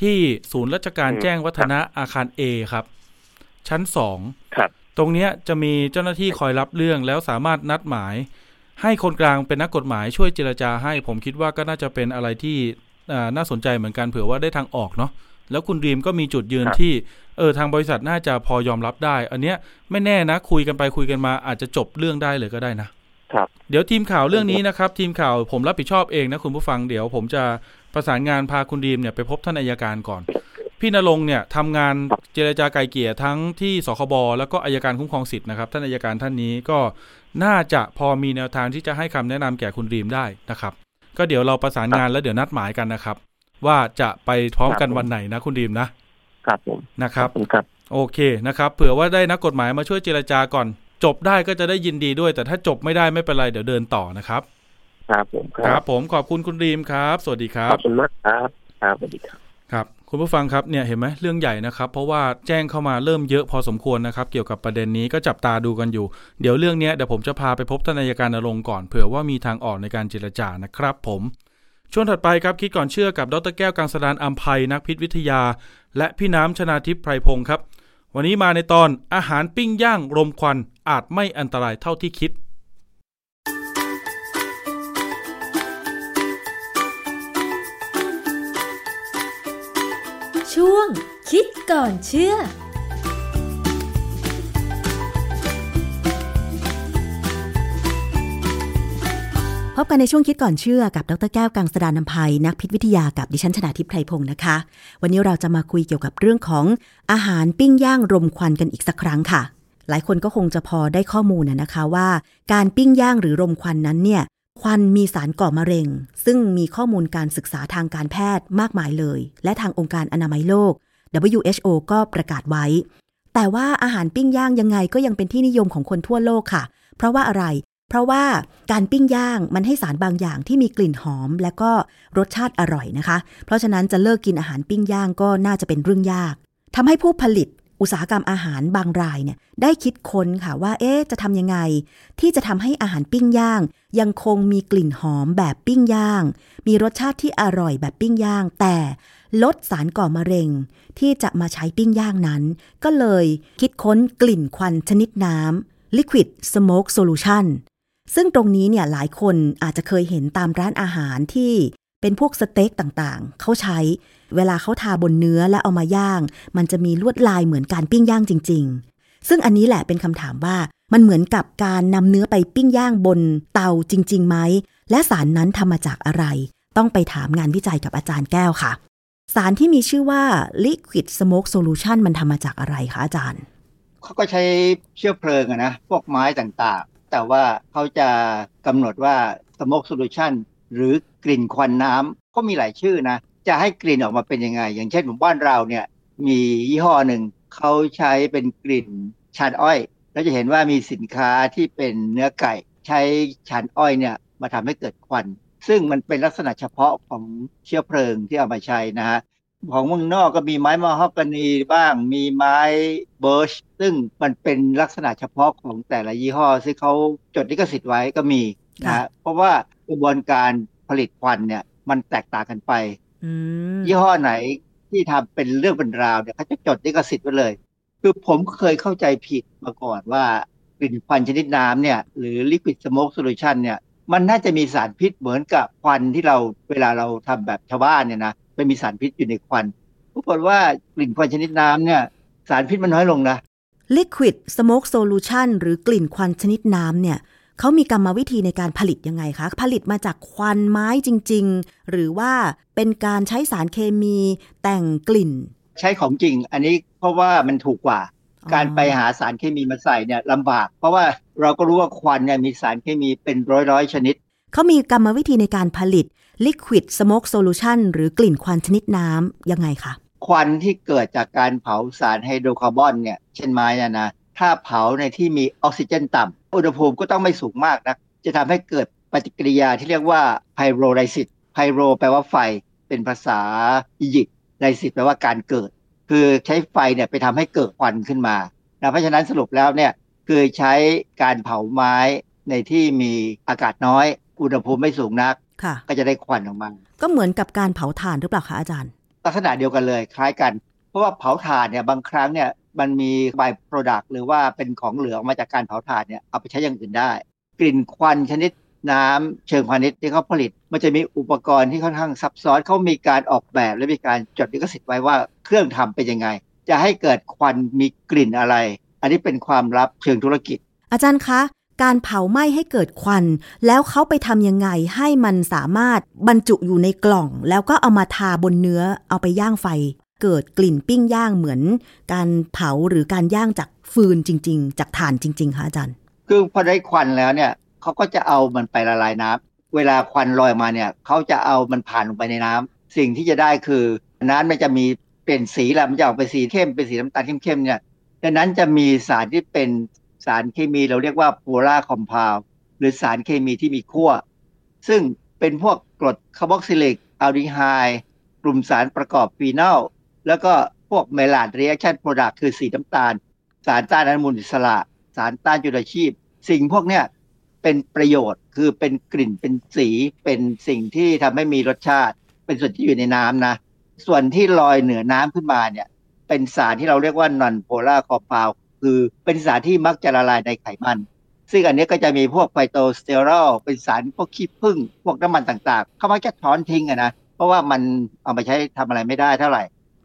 ที่ศูนย์ราชการแจ้งวัฒนะอาคาร A ครับ ชั้นสองครับตรงเนี้ยจะมีเจ้าหน้าที่คอยรับเรื่องแล้วสามารถนัดหมาย ให้คนกลางเป็นนักกฎหมายช่วยเจรจาให้ ผมคิดว่าก็น่าจะเป็นอะไรที่อ่าน่าสนใจเหมือนกันเผื่อว่าได้ทางออกเนาะแล้วคุณดีมก็มีจุดยืนครับที่ เออทางบริษัทน่าจะพอยอมรับได้ อันเนี้ยไม่แน่นะ คุยกันไปคุยกันมาอาจจะจบเรื่องได้เลยก็ได้นะ ครับเดี๋ยวทีมข่าวเรื่องนี้นะครับ ทีมข่าวผมรับผิดชอบเองนะคุณผู้ฟังเดี๋ยวผมจะประสานงานพาคุณดีมเนี่ยไปพบท่านอายการก่อน พี่นรงค์เนี่ยทำงานเจรจาไกลเกลี่ยทั้งที่สคบแล้วก็อายการคุ้มครองสิทธิ์นะครับ ท่านอายการท่านนี้ก็น่าจะพอมีแนวทางที่จะให้คำแนะนำแก่คุณดีมได้นะครับ ก็เดี๋ยวเราประสานงานแล้วเดี๋ยวนัดหมายกันนะครับ ว่าจะไปพร้อมกันครับผมวันไหนนะคุณดีมนะครับผมนะครับขอณครับ โอเคนะครับ เผื่อว่าได้นักกฎหมายมาช่วยเจรจาก่อน จบได้ก็จะได้ยินดีด้วย แต่ถ้าจบไม่ได้ไม่เป็นไรเดี๋ยวเดินต่อนะครับ ครับผมคครัรับบผมขอบคุณคุณดีมครับ สวัสดีครัขบอบคุณมากครับครับสวัสดีครับครับคุณผู้ฟังครับเนี่ยเห็นไหมเรื่องใหญ่นะครับเพราะว่าแจ้งเข้ามาเริ่มเยอะพอสมควรนะครับ เกี่ยวกับประเด็นนี้ก็จับตาดูกันอยู่ เดี๋ยวเรื่องเนี้ยเดี๋ยวผมจะพาไปพบทานนายการนรงค์ก่อนเผื่อว่ามีทางออกในการเจรจานะครับ ผมช่วงถัดไปครับคิดก่อนเชื่อกับดรแก้วกังสดานอัมภัยนักพิษวิทยา และพี่น้ำชนาทิพย์ไพรพงศ์ครับ วันนี้มาในตอนอาหารปิ้งย่างรมควัน อาจไม่อันตรายเท่าที่คิด ช่วงคิดก่อนเชื่อพบกันในช่วงคิดก่อนเชื่อกับดรแก้วกังสดานนภัยนักพิษวิทยากับดิฉันชนาทิพย์ไพรพงศ์นะคะ วันนี้เราจะมาคุยเกี่ยวกับเรื่องของอาหารปิ้งย่างรมควันกันอีกสักครั้งค่ะ หลายคนก็คงจะพอได้ข้อมูลนะนะคะว่า การปิ้งย่างหรือรมควันนั้นเนี่ยควันมีสารก่อมะเร็ง ซึ่งมีข้อมูลการศึกษาทางการแพทย์มากมายเลย และทางองค์การอนามัยโลก WHO ก็ประกาศไว้ แต่ว่าอาหารปิ้งย่างยังไงก็ยังเป็นที่นิยมของคนทั่วโลกค่ะ เพราะว่าอะไร เพราะว่าการปิ้งย่างมันให้สารบางอย่างที่มีกลิ่นหอม และก็รสชาติอร่อยนะคะ เพราะฉะนั้นจะเลิกกินอาหารปิ้งย่างก็น่าจะเป็นเรื่องยากทำให้ผู้ผลิต อุตสาหกรรมอาหารบางรายเนี่ยได้คิดค้นค่ะว่าเอ๊ะจะทำยังไง ที่จะทำให้อาหารปิ้งย่าง ยังคงมีกลิ่นหอมแบบปิ้งย่าง มีรสชาติที่อร่อยแบบปิ้งย่าง แต่ลดสารก่อมะเร็ง ที่จะมาใช้ปิ้งย่างนั้น ก็เลยคิดค้นกลิ่นควันชนิดน้ำ Liquid Smoke Solution ซึ่งตรงนี้เนี่ยหลายคนอาจจะเคยเห็นตามร้านอาหารที่ เป็นพวกสเต็กต่างๆ เขาใช้เวลาเขาทาบนเนื้อและเอามาย่าง มันจะมีลวดลายเหมือนการปิ้งย่างจริง ๆ ซึ่งอันนี้แหละเป็นคำถามว่ามันเหมือนกับการนำเนื้อไปปิ้งย่างบนเตาจริงๆไหม และสารนั้นทำมาจากอะไร ต้องไปถามงานวิจัยกับอาจารย์แก้วค่ะ สารที่มีชื่อว่า Liquid Smoke Solution มันทำมาจากอะไรคะอาจารย์ เขาก็ใช้เชื้อเพลิงอะนะ พวกไม้ต่างๆ แต่ว่าเขาจะกำหนดว่า smoke solution หรือ กลิ่นควันน้ำก็มีหลายชื่อนะ จะให้กลิ่นออกมาเป็นยังไง อย่างเช่นบ้านเราเนี่ยมียี่ห้อหนึ่งเขาใช้เป็นกลิ่นชานอ้อยแล้วจะเห็นว่ามีสินค้าที่เป็นเนื้อไก่ ใช้ชานอ้อยเนี่ยมาทำให้เกิดควัน ซึ่งมันเป็นลักษณะเฉพาะของเชื้อเพลิงที่เอามาใช้นะฮะของเมืองนอกก็มีไม้มะฮอกกานีบ้างมีไม้เบิร์ชซึ่งมันเป็นลักษณะเฉพาะของแต่ละยี่ห้อซึ่งเขาจดลิขสิทธิ์ไว้ก็มีนะฮะเพราะว่ากระบวนการ ผลิตควันเนี่ย มันแตกต่างกันไปอืมยี่ห้อไหนที่ทำเป็นเรื่องเป็นราวเนี่ยเขาจะจดลิขสิทธิ์ไว้เลย คือผมเคยเข้าใจผิดมาก่อนว่ากลิ่นควันชนิดน้ำเนี่ย หรือ liquid smoke solution เนี่ย มันน่าจะมีสารพิษเหมือนกับควันที่เราเวลาเราทำแบบชาวบ้านเนี่ยนะไม่มีสารพิษอยู่ในควันปรากฏว่ากลิ่นควันชนิดน้ำเนี่ย สารพิษมันน้อยลงนะ Liquid Smoke Solution หรือกลิ่นควันชนิดน้ำเนี่ย เขามีกรรมวิธีในการผลิตยังไงคะ ผลิตมาจากควันไม้จริง ๆ หรือว่าเป็นการใช้สารเคมีแต่งกลิ่น ใช้ของจริง อันนี้เพราะว่ามันถูกกว่า การไปหาสารเคมีมาใส่เนี่ยลำบาก เพราะว่าเราก็รู้ว่าควันเนี่ยมีสารเคมีเป็นร้อยๆชนิด เขามีกรรมวิธีในการผลิต Liquid Smoke Solution หรือกลิ่นควันชนิดน้ำยังไงคะควันที่เกิดจากการเผาสารไฮโดรคาร์บอนเนี่ยเช่นไม้นะนะ ถ้าเผาในที่มีออกซิเจนต่ำอุณหภูมิก็ต้องไม่สูงมากนะจะทำให้เกิดปฏิกิริยาที่เรียกว่า pyrolysis pyro แปลว่าไฟเป็นภาษาอียิปต์ lysis แปลว่าการเกิด คือใช้ไฟเนี่ยไปทำให้เกิดควันขึ้นมานะเพราะฉะนั้นสรุปแล้วเนี่ยคือใช้การเผาไม้ในที่มีอากาศน้อย อุณหภูมิไม่สูงนักค่ะก็จะได้ควันออกมา ก็เหมือนกับการเผาถ่านหรือเปล่าคะอาจารย์ ลักษณะเดียวกันเลยคล้ายกัน เพราะว่าเผาถ่านเนี่ยบางครั้งเนี่ย มันมี by product หรือว่าเป็นของเหลือออกมาจากการเผาถ่านเนี่ยเอาไปใช้อย่างอื่นได้ กลิ่นควันชนิดน้ำเชิงพาณิชย์ที่เขาผลิต มันจะมีอุปกรณ์ที่ค่อนข้างซับซ้อนเขามีการออกแบบและมีการจดลิขสิทธิ์ไว้ว่าเครื่องทำเป็นยังไง จะให้เกิดควันมีกลิ่นอะไร อันนี้เป็นความลับเชิงธุรกิจ อาจารย์คะ การเผาไหม้ให้เกิดควัน แล้วเขาไปทำยังไงให้มันสามารถบรรจุอยู่ในกล่อง แล้วก็เอามาทาบนเนื้อเอาไปย่างไฟ เกิดกลิ่นปิ้งย่างเหมือน การเผาหรือการย่างจากฟืนจริง ๆ จากถ่านจริง ๆ คะอาจารย์ คือพอได้ควันแล้วเนี่ยเขาก็จะเอามันไปละลายน้ำเวลาควันลอยมาเนี่ยเขาจะเอามันผ่านลงไปในน้ำสิ่งที่จะได้คือน้ำมันจะมีเปลี่ยนสีแหละมันจะออกไปสีเข้มเป็นสีน้ำตาลเข้มๆเนี่ยดังนั้นจะมีสารที่เป็นสารเคมีเราเรียกว่า polar compound หรือสารเคมีที่มีขั้วซึ่งเป็นพวกกรดคาร์บอกซิลิกอัลดีไฮด์กลุ่มสารประกอบฟีนอล แล้วก็พวก Maillard reaction product คือสีน้ำตาล สารต้านอนุมูลอิสระ สารต้านจุลชีพ สิ่งพวกเนี้ยเป็นประโยชน์คือเป็นกลิ่นเป็นสีเป็นสิ่งที่ทำให้มีรสชาติ เป็นส่วนที่อยู่ในน้ำนะ ส่วนที่ลอยเหนือน้ำขึ้นมาเนี่ย เป็นสารที่เราเรียกว่า non polar compound คือเป็นสารที่มักจะละลายในไขมัน ซึ่งอันนี้ก็จะมีพวกไฟโตสเตอรอลเป็นสารพวกขี้ผึ้งพวกน้ำมันต่างๆ เขามักจะถอนทิ้งอะนะ เพราะว่ามันเอาไปใช้ทำอะไรไม่ได้เท่าไหร่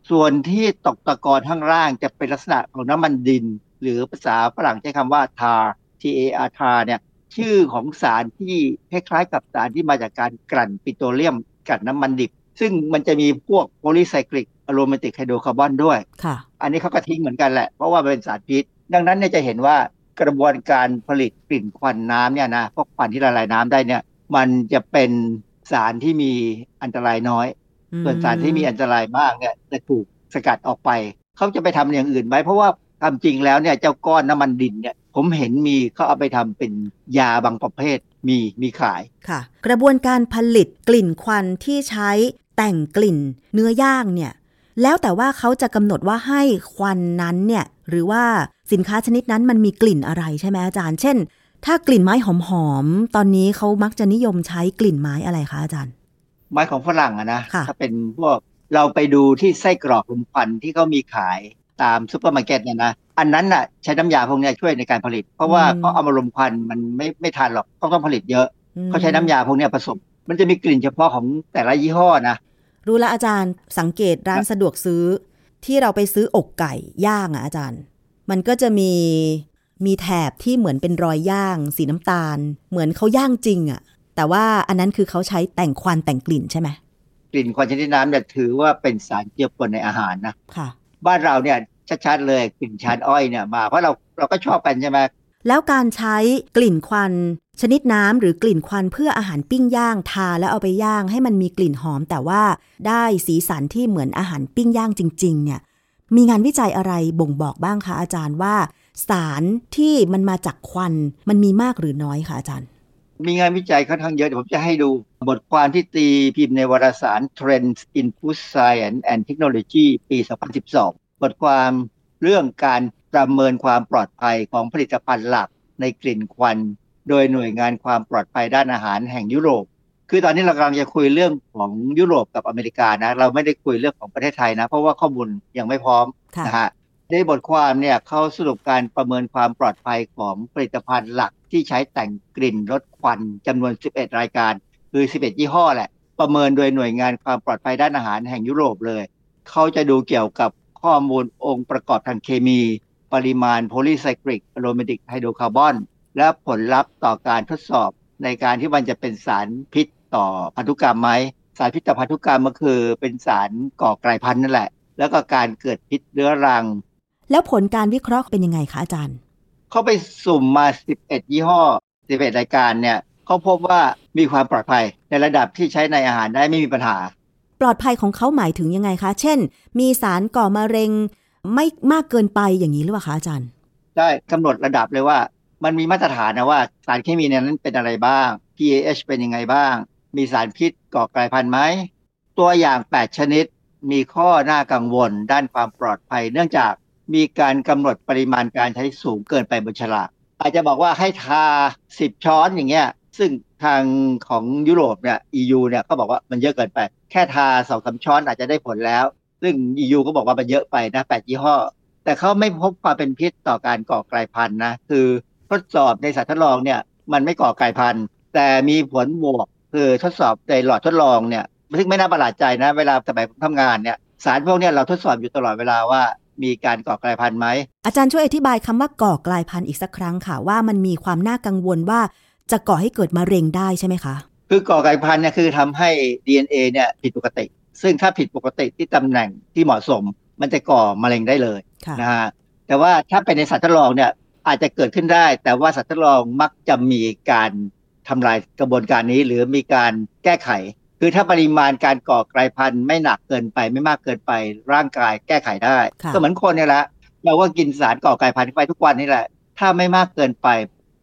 ส่วนที่ตกตะกอนข้างล่างจะเป็นลักษณะของน้ำมันดิน หรือภาษาฝรั่งใช้คำว่า tar T A R tar เนี่ยชื่อของสารที่คล้ายๆ กับสารที่มาจากการกลั่นปิโตรเลียมกลั่นน้ำมันดิบ ซึ่งมันจะมีพวก polycyclic aromatic hydrocarbon ด้วยค่ะ อันนี้เขาก็ทิ้งเหมือนกันแหละ เพราะว่ามันเป็นสารพิษ ดังนั้นเนี่ยจะเห็นว่ากระบวนการผลิตกลิ่นควันน้ำเนี่ยนะพวกควันที่ละลายน้ำได้เนี่ย มันจะเป็นสารที่มีอันตรายน้อย ส่วนสารที่มีอันตรายมากเนี่ยจะถูกสกัดออกไป เขาจะไปทำอย่างอื่นไหมเพราะว่าความจริงแล้วเนี่ยเจ้าก้อนน้ำมันดินเนี่ยผมเห็นมีเขาเอาไปทำเป็นยาบางประเภทมีมีขายค่ะ กระบวนการผลิตกลิ่นควันที่ใช้แต่งกลิ่นเนื้อย่างเนี่ยแล้วแต่ว่าเขาจะกำหนดว่าให้ควันนั้นเนี่ยหรือว่าสินค้าชนิดนั้นมันมีกลิ่นอะไรใช่ไหมอาจารย์ เช่น ถ้ากลิ่นไม้หอมๆตอนนี้เขามักจะนิยมใช้กลิ่นไม้อะไรคะอาจารย์ ไม้ของฝรั่งอะนะค่ะถ้าเป็นพวกเราไปดูที่ไส้กรอกลมควันที่เขามีขายตามซุปเปอร์มาร์เก็ตเนี่ยนะอันนั้นน่ะใช้น้ำยาพวกเนี้ยช่วยในการผลิต เพราะว่าเขาเอามาลมควันมันไม่ไม่ทันหรอกเขาต้องผลิตเยอะอืมเขาใช้น้ำยาพวกเนี้ยผสม มันจะมีกลิ่นเฉพาะของแต่ละยี่ห้อนะรู้ละอาจารย์สังเกตร้านสะดวกซื้อ ที่เราไปซื้ออกไก่ย่างอะอาจารย์ มันก็จะมีมีแถบที่เหมือนเป็นรอยย่าง สีน้ำตาล เหมือนเขาย่างจริงอะ แต่ว่าอันนั้นคือเขาใช้แต่งควันแต่งกลิ่นใช่ไหมกลิ่นควันชนิดน้ำเนี่ยถือว่าเป็นสารเจือปนในอาหารนะค่ะ บ้านเราเนี่ยชัดๆเลยกลิ่นชานอ้อยเนี่ยมาเพราะเราเราก็ชอบกันใช่ไหมแล้วการใช้กลิ่นควันชนิดน้ำหรือกลิ่นควันเพื่ออาหารปิ้งย่างทาแล้วเอาไปย่างให้มันมีกลิ่นหอม แต่ว่าได้สีสันที่เหมือนอาหารปิ้งย่างจริง ๆ เนี่ย มีงานวิจัยอะไรบ่งบอกบ้างคะอาจารย์ว่า สารที่มันมาจากควันมันมีมากหรือน้อยคะอาจารย์ มีงานวิจัยค่อนข้างเยอะเดี๋ยวผมจะให้ดูบทความที่ตีพิมพ์ในวารสาร Trends in Food Science and Technology ปี 2012 บทความเรื่องการประเมินความปลอดภัยของผลิตภัณฑ์หลักในกลิ่นควัน โดยหน่วยงานความปลอดภัยด้านอาหารแห่งยุโรป คือตอนนี้เรากำลังจะคุยเรื่องของยุโรปกับอเมริกานะ เราไม่ได้คุยเรื่องของประเทศไทยนะ เพราะว่าข้อมูลยังไม่พร้อมค่ะนะฮะ ในบทความเนี่ยเขาสรุปการประเมินความปลอดภัยของผลิตภัณฑ์หลักที่ใช้แต่งกลิ่นลดควันจำนวน 11 รายการ คือ 11 ยี่ห้อแหละ ประเมินโดยหน่วยงานความปลอดภัยด้านอาหารแห่งยุโรปเลย เขาจะดูเกี่ยวกับข้อมูลองค์ประกอบทางเคมี ปริมาณโพลีไซคลิกอะโรมาติกไฮโดรคาร์บอน และผลลัพธ์ต่อการทดสอบในการที่มันจะเป็นสารพิษต่อพันธุกรรมไหมสารพิษต่อพันธุกรรมก็คือเป็นสารก่อกลายพันธุ์นั่นแหละ แล้วก็การเกิดพิษเรื้อรัง แล้วผลการวิเคราะห์เป็นยังไงคะอาจารย์ เขาไปสุ่มมา 11 ยี่ห้อ 11 รายการเนี่ยเขาพบว่ามีความปลอดภัยในระดับที่ใช้ในอาหารได้ไม่มีปัญหา ปลอดภัยของเขาหมายถึงยังไงคะ เช่น มีสารก่อมะเร็งไม่มากเกินไปอย่างนี้หรือเปล่าคะอาจารย์ ได้กำหนดระดับเลยว่า มันมีมาตรฐานนะว่าสารเคมีในนั้นเป็นอะไรบ้าง pH เป็นยังไงบ้าง มีสารพิษก่อกลายพันธุ์ไหม ตัวอย่าง 8 ชนิดมีข้อน่ากังวลด้านความปลอดภัย เนื่องจาก มีการกำหนดปริมาณการใช้สูงเกินไปบนฉลากอาจจะบอกว่าให้ทา10ช้อนอย่างเงี้ย ซึ่งทางของยุโรปเนี่ย EU เนี่ยก็บอกว่ามันเยอะเกินไป แค่ทาสองสามช้อนอาจจะได้ผลแล้ว ซึ่ง EU ก็บอกว่ามันเยอะไปนะแปดยี่ห้อ แต่เขาไม่พบความเป็นพิษต่อการก่อกลายพันธุ์นะ คือทดสอบในสัตว์ทดลองเนี่ย มันไม่ก่อกลายพันธุ์ แต่มีผลบวกคือทดสอบในหลอดทดลองเนี่ยซึ่งไม่น่าประหลาดใจนะ เวลาสมัยผมทำงานเนี่ยสารพวกนี้เราทดสอบอยู่ตลอดเวลาว่า มีการก่อกลายพันธุ์ไหม อาจารย์ช่วยอธิบายคำว่าก่อกลายพันธุ์อีกสักครั้งค่ะ ว่ามันมีความน่ากังวลว่าจะก่อให้เกิดมะเร็งได้ใช่ไหมคะ คือก่อกลายพันธุ์เนี่ยคือทำให้ DNA เนี่ยผิดปกติ ซึ่งถ้าผิดปกติที่ตำแหน่งที่เหมาะสม มันจะก่อมะเร็งได้เลยค่ะนะฮะแต่ว่าถ้าเป็นในสัตว์ทดลองเนี่ยอาจจะเกิดขึ้นได้ แต่ว่าสัตว์ทดลองมักจะมีการทำลายกระบวนการนี้ หรือมีการแก้ไข คือถ้าปริมาณการก่อกลายพันธุ์ไม่หนักเกินไปไม่มากเกินไปร่างกายแก้ไขได้ค่ะก็เหมือนคนเนี่ยแหละเราก็กินสารก่อกลายพันธุ์เข้าไปทุกวันนี่แหละ ถ้าไม่มากเกินไป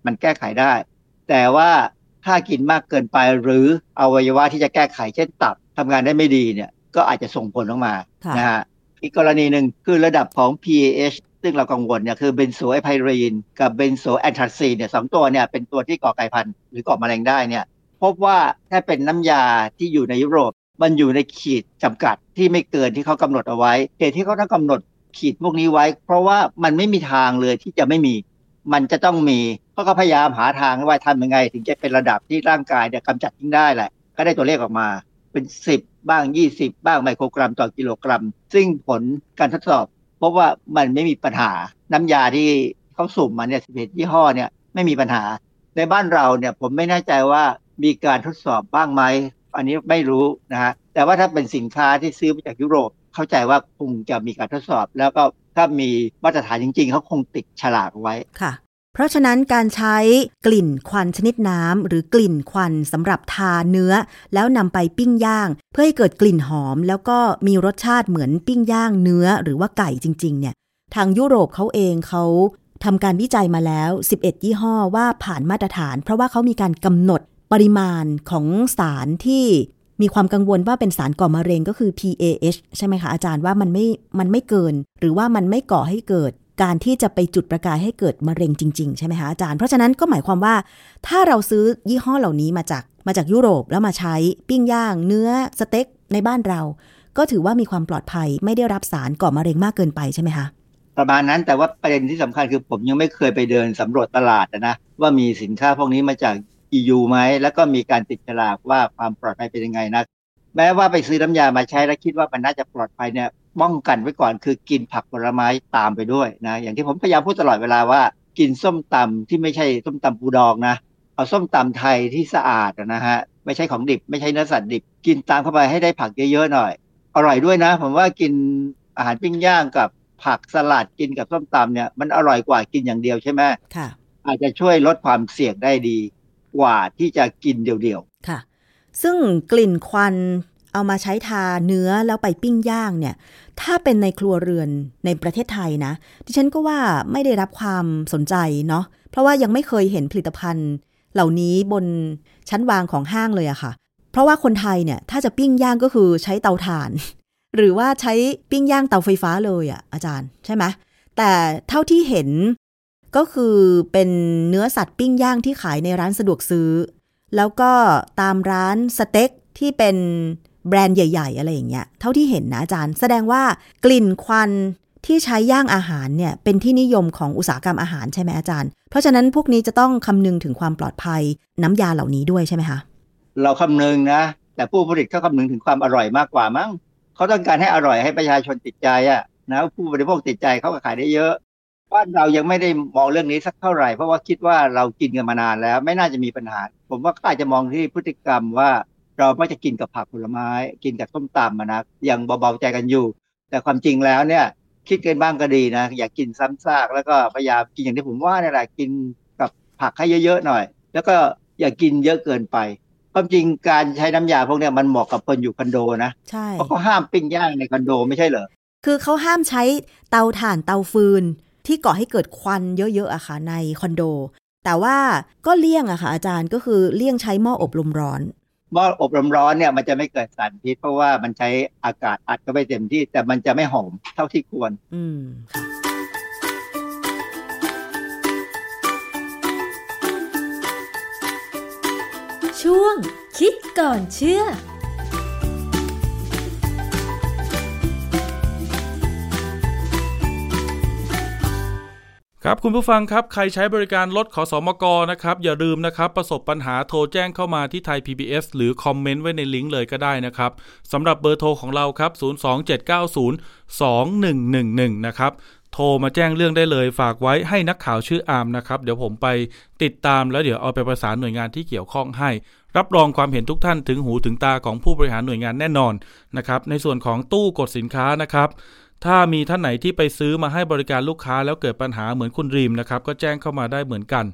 มันแก้ไขได้ แต่ว่าถ้ากินมากเกินไปหรืออวัยวะที่จะแก้ไขเช่นตับทำงานได้ไม่ดีเนี่ยก็อาจจะส่งผลออกมาค่ะนะฮะอีกกรณีหนึ่งคือระดับของ PAH ซึ่งเรากังวลเนี่ยคือ benzo a pyrene กับ benzoanthracene เนี่ยสองตัวเนี่ยเป็นตัวที่ก่อกลายพันธุ์หรือก่อมะเร็งได้เนี่ย พบว่าถ้าเป็นน้ำยาที่อยู่ในยุโรป มันอยู่ในขีดจำกัดที่ไม่เกินที่เขากำหนดเอาไว้เหตุที่เขาต้องกำหนดขีดพวกนี้ไว้ เพราะว่ามันไม่มีทางเลยที่จะไม่มี มันจะต้องมีเขาก็พยายามหาทางว่าทำยังไง ถึงจะเป็นระดับที่ร่างกายเนี่ยกำจัดทิ้งได้แหละ ก็ได้ตัวเลขออกมา เป็น 10 บ้าง 20 บ้างไมโครกรัมต่อกิโลกรัม ซึ่งผลการทดสอบพบว่ามันไม่มีปัญหาน้ำยาที่เขาสุ่มมาเนี่ย11ยี่ห้อเนี่ยไม่มีปัญหา ในบ้านเราเนี่ยผมไม่แน่ใจว่า มีการทดสอบบ้างไหมอันนี้ไม่รู้นะฮะแต่ว่าถ้าเป็นสินค้าที่ซื้อมาจากยุโรป เข้าใจว่าคงจะมีการทดสอบ แล้วก็ถ้ามีมาตรฐานจริง ๆ เขาคงติดฉลากไว้ค่ะ เพราะฉะนั้นการใช้กลิ่นควันชนิดน้ำหรือกลิ่นควันสำหรับทาเนื้อ แล้วนำไปปิ้งย่าง เพื่อให้เกิดกลิ่นหอม แล้วก็มีรสชาติเหมือนปิ้งย่างเนื้อหรือว่าไก่จริง ๆ เนี่ย ทางยุโรปเขาเองเขาทำการวิจัยมาแล้ว 11 ยี่ห้อว่าผ่านมาตรฐาน เพราะว่าเขามีการกำหนด ปริมาณของสารที่มีความกังวลว่าเป็นสารก่อมะเร็งก็คือ PAH ใช่ไหมคะอาจารย์ว่ามันไม่มันไม่เกิน หรือว่ามันไม่ก่อให้เกิด การที่จะไปจุดประกายให้เกิดมะเร็งจริง ๆ ใช่ไหมคะอาจารย์ เพราะฉะนั้นก็หมายความว่า ถ้าเราซื้อยี่ห้อเหล่านี้มาจากมาจากยุโรปแล้วมาใช้ปิ้งย่าง เนื้อสเต็กในบ้านเรา ก็ถือว่ามีความปลอดภัยไม่ได้รับสารก่อมะเร็งมากเกินไปใช่ไหมคะประมาณนั้นแต่ว่าประเด็นที่สำคัญคือผมยังไม่เคยไปเดินสำรวจตลาดนะว่ามีสินค้าพวกนี้มาจาก EU ไหมแล้วก็มีการติดฉลากว่าความปลอดภัยเป็นยังไงนะแม้ว่าไปซื้อน้ำยามาใช้แล้วคิดว่ามันน่าจะปลอดภัยเนี่ยป้องกันไว้ก่อนคือกินผักผลไม้ตามไปด้วยนะอย่างที่ผมพยายามพูดตลอดเวลาว่า กินส้มตำที่ไม่ใช่ส้มตำปูดองนะเอาส้มตำไทยที่สะอาดนะฮะไม่ใช่ของดิบ ไม่ใช่เนื้อสัตว์ดิบ กินตามเข้าไปให้ได้ผักเยอะๆหน่อย อร่อยด้วยนะ ผมว่ากินอาหารปิ้งย่างกับผักสลัดกินกับส้มตำเนี่ยมันอร่อยกว่ากินอย่างเดียวใช่ไหมค่ะอาจจะช่วยลดความเสี่ยงได้ดี กว่าที่จะกินเดี่ยวๆ ค่ะ ซึ่งกลิ่นควันเอามาใช้ทาเนื้อแล้วไปปิ้งย่างเนี่ย ถ้าเป็นในครัวเรือนในประเทศไทยนะ ดิฉันก็ว่าไม่ได้รับความสนใจเนาะ เพราะว่ายังไม่เคยเห็นผลิตภัณฑ์ เหล่านี้บนชั้นวางของห้างเลยอะค่ะ เพราะว่าคนไทยเนี่ยถ้าจะปิ้งย่างก็คือใช้เตาถ่าน หรือว่าใช้ปิ้งย่างเตาไฟฟ้าเลยอะอาจารย์ใช่ไหมแต่เท่าที่เห็น ก็คือเป็นเนื้อสัตว์ปิ้งย่างที่ขายในร้านสะดวกซื้อ แล้วก็ตามร้านสเต็กที่เป็นแบรนด์ใหญ่ ๆ อะไรอย่างเงี้ย เท่าที่เห็นนะอาจารย์ แสดงว่ากลิ่นควันที่ใช้ย่างอาหารเนี่ยเป็นที่นิยมของอุตสาหกรรมอาหารใช่ไหมอาจารย์ เพราะฉะนั้นพวกนี้จะต้องคำนึงถึงความปลอดภัยน้ำยาเหล่านี้ด้วยใช่ไหมคะ เราคำนึงนะ แต่ผู้ผลิตเขาคำนึงถึงความอร่อยมากกว่ามั้งเขาต้องการให้อร่อยให้ประชาชนติดใจอะนะผู้บริโภคติดใจเขาก็ขายได้เยอะ บ้านเรายังไม่ได้มองเรื่องนี้สักเท่าไหร่ เพราะว่าคิดว่าเรากินกันมานานแล้ว ไม่น่าจะมีปัญหา ผมว่าก็อาจจะมองที่พฤติกรรมว่าเราไม่จะกินกับผักผลไม้ กินกับส้มตำมานะยังเบาๆใจกันอยู่ แต่ความจริงแล้วเนี่ย คิดกันบ้างก็ดีนะอย่ากกินซ้ำซากแล้วก็พยายามกินอย่างที่ผมว่าเนี่ยแหละกินกับผักให้เยอะๆหน่อย แล้วก็อย่ากินเยอะเกินไปความจริงการใช้น้ำยาพวกเนี้ยมันเหมาะกับคนอยู่คอนโดนะใช่เพราะเขาห้ามปิ้งย่างในคอนโดไม่ใช่เหรอคือเขาห้ามใช้เตาถ่านเตาฟืน ที่ก่อให้เกิดควันเยอะๆอะค่ะในคอนโด แต่ว่าก็เลี่ยงอะค่ะอาจารย์ก็คือเลี่ยงใช้หม้ออบลมร้อนหม้ออบลมร้อนเนี่ยมันจะไม่เกิดสารพิษเพราะว่ามันใช้อากาศอัดเข้าไปเต็มที่ แต่มันจะไม่หอมเท่าที่ควร อืมค่ะช่วงคิดก่อนเชื่อ ครับคุณผู้ฟังครับใครใช้บริการรถขอสอมกนะครับอย่าลืมนะครับประสบปัญหาโทรแจ้งเข้ามาที่ไทย PBS หรือคอมเมนต์ไว้ในลิงก์เลยก็ได้นะครับสำหรับเบอร์โทรของเราครับ 027902111 นะครับโทรมาแจ้งเรื่องได้เลยฝากไว้ให้นักข่าวชื่ออามนะครับ เดี๋ยวผมไปติดตามแล้วเดี๋ยวเอาไปประสานหน่วยงานที่เกี่ยวข้องให้ รับรองความเห็นทุกท่านถึงหูถึงตาของผู้บริหารหน่วยงานแน่นอนนะครับในส่วนของตู้กดสินค้านะครับ ถ้ามีท่านไหนที่ไปซื้อมาให้บริการลูกค้าแล้วเกิดปัญหาเหมือนคุณรีมนะครับก็แจ้งเข้ามาได้เหมือนกัน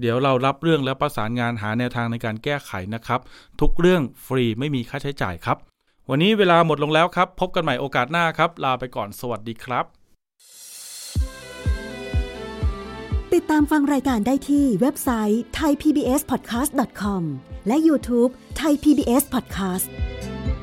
เดี๋ยวเรารับเรื่องและประสานงานหาแนวทางในการแก้ไขนะครับ ทุกเรื่องฟรีไม่มีค่าใช้จ่ายครับ วันนี้เวลาหมดลงแล้วครับ พบกันใหม่โอกาสหน้าครับ ลาไปก่อนสวัสดีครับ ติดตามฟังรายการได้ที่เว็บไซต์ thaipbspodcast.com และ YouTube Thai PBS Podcast